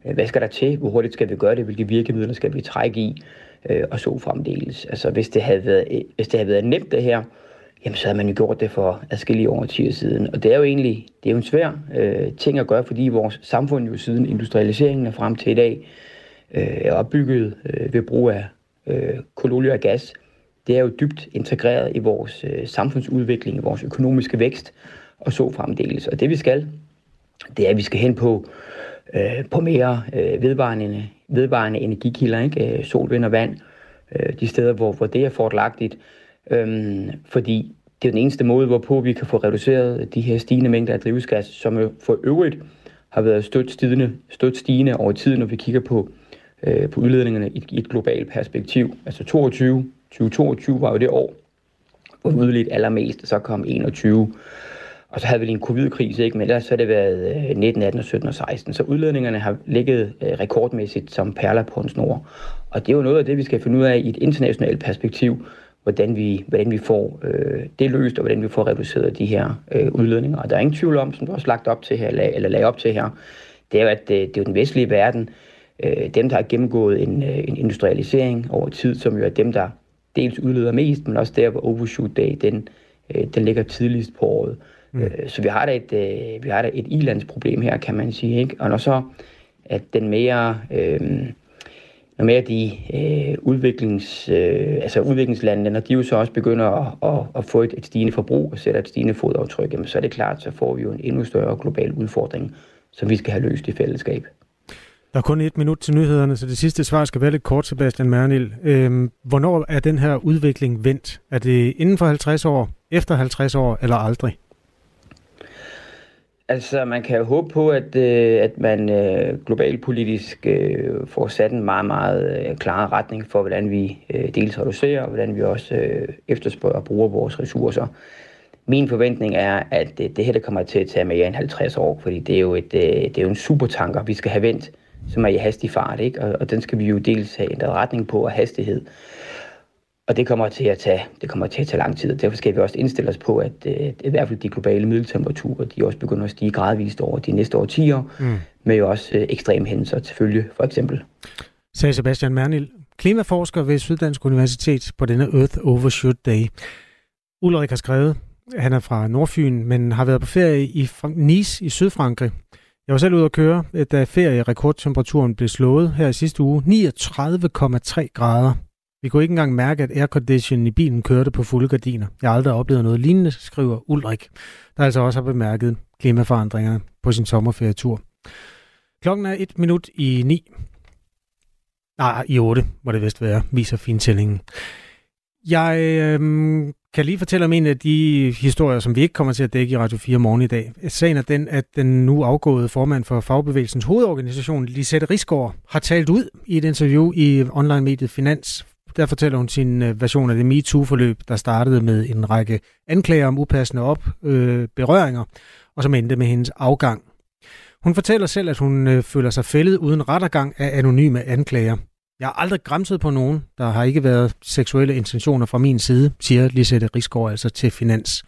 Øh, hvad skal der til? Hvor hurtigt skal vi gøre det? Hvilke virkemidler skal vi trække i? Øh, og så fremdeles. Altså, hvis det havde været, øh, hvis det havde været nemt det her, jamen så havde man jo gjort det for adskillige år 10 siden. Og det er jo egentlig det er jo en svær øh, ting at gøre, fordi vores samfund jo siden industrialiseringen er frem til i dag øh, er opbygget øh, ved brug af øh, kul, olie og gas. Det er jo dybt integreret i vores øh, samfundsudvikling, i vores økonomiske vækst og så fremdeles. Og det vi skal, det er, at vi skal hen på, øh, på mere øh, vedvarende, vedvarende energikilder, ikke? Øh, sol, vind og vand, øh, de steder, hvor, hvor det er fortlagtigt. Øhm, fordi det er den eneste måde, hvorpå vi kan få reduceret de her stigende mængder af drivhusgas, som jo for øvrigt har været stødt stigende, stødt stigende over tid, når vi kigger på, øh, på udledningerne i, i et globalt perspektiv. Altså 22, 2022 var jo det år, hvor vi udledte allermest, og så kom 21 og så havde vi lige en covid-krise, ikke? men ellers så har det været 19, 18, 17 og 16. Så udledningerne har ligget øh, rekordmæssigt som perler på en snor. Og det er jo noget af det, vi skal finde ud af i et internationalt perspektiv, hvordan vi, hvordan vi får øh, det løst, og hvordan vi får reduceret de her øh, udledninger. Og der er ingen tvivl om, som du også lagt op til her, eller lagde op til her, det er jo, at det, det er jo den vestlige verden, øh, dem, der har gennemgået en, øh, en industrialisering over tid, som jo er dem, der dels udleder mest, men også der, hvor overshoot day, den, øh, den ligger tidligst på året. Mm. Øh, så vi har da et, øh, vi har da et ilandsproblem her, kan man sige. Ikke? Og når så at den mere, øh, når mere de øh, udviklings, øh, altså udviklingslandene, når de jo så også begynder at, at, at få et, et stigende forbrug og sætter et stigende fodaftryk, jamen, så er det klart, så får vi jo en endnu større global udfordring, som vi skal have løst i fællesskab.
Der er kun et minut til nyhederne, så det sidste svar skal være lidt kort, Sebastian Mernil. Øhm, hvornår er den her udvikling vendt? Er det inden for 50 år, efter 50 år eller aldrig?
Altså, man kan jo håbe på, at, øh, at man øh, globalt politisk øh, får sat en meget, meget øh, klar retning for, hvordan vi øh, dels reducerer, og hvordan vi også øh, efterspørger og bruger vores ressourcer. Min forventning er, at øh, det her det kommer til at tage mere end 50 år, fordi det er jo, et, øh, det er jo en supertanker, vi skal have vendt, som er i hastig fart, ikke? Og, og den skal vi jo dels have ændret retning på og hastighed. Og det kommer til at tage, det kommer til at tage lang tid, og derfor skal vi også indstille os på, at øh, i hvert fald de globale middeltemperaturer, de også begynder at stige gradvist over de næste årtier, mm. med jo også øh, ekstreme hændelser til følge, for eksempel.
Sagde Sebastian Mernil, klimaforsker ved Syddansk Universitet på denne Earth Overshoot Day. Ulrik har skrevet, han er fra Nordfyn, men har været på ferie i Nice i Sydfrankrig. Jeg var selv ude at køre, da ferierekordtemperaturen blev slået her i sidste uge. 39,3 grader. Vi kunne ikke engang mærke, at airconditionen i bilen kørte på fulde gardiner. Jeg har aldrig oplevet noget lignende, skriver Ulrik, der altså også har bemærket klimaforandringerne på sin sommerferietur. Klokken er et minut i ni. Nej, i 8 må det vist være, viser fintællingen. Jeg øhm, kan lige fortælle om en af de historier, som vi ikke kommer til at dække i Radio 4 morgen i dag. Sagen er den, at den nu afgåede formand for Fagbevægelsens hovedorganisation, Lisette Risgaard, har talt ud i et interview i online-mediet Finans der fortæller hun sin øh, version af det MeToo-forløb, der startede med en række anklager om upassende op, øh, berøringer, og som endte med hendes afgang. Hun fortæller selv, at hun øh, føler sig fældet uden rettergang af anonyme anklager. Jeg har aldrig græmset på nogen. Der har ikke været seksuelle intentioner fra min side, siger Lisette Rigsgaard altså til Finans.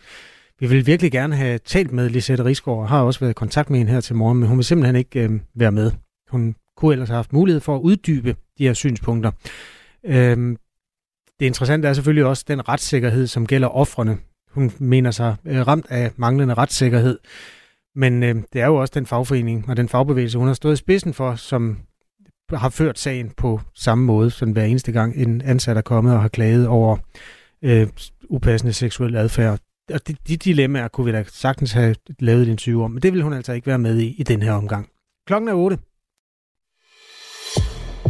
Vi vil virkelig gerne have talt med Lisette Rigsgaard, og har også været i kontakt med hende her til morgen, men hun vil simpelthen ikke øh, være med. Hun kunne ellers have haft mulighed for at uddybe de her synspunkter. Øhm, det interessante er selvfølgelig også den retssikkerhed, som gælder offrene. Hun mener sig øh, ramt af manglende retssikkerhed. Men øh, det er jo også den fagforening og den fagbevægelse, hun har stået i spidsen for, som har ført sagen på samme måde, som hver eneste gang en ansat er kommet og har klaget over øh, upassende seksuel adfærd. Og de, de dilemmaer kunne vi da sagtens have lavet et interview om, men det vil hun altså ikke være med i i den her omgang. Klokken er 8.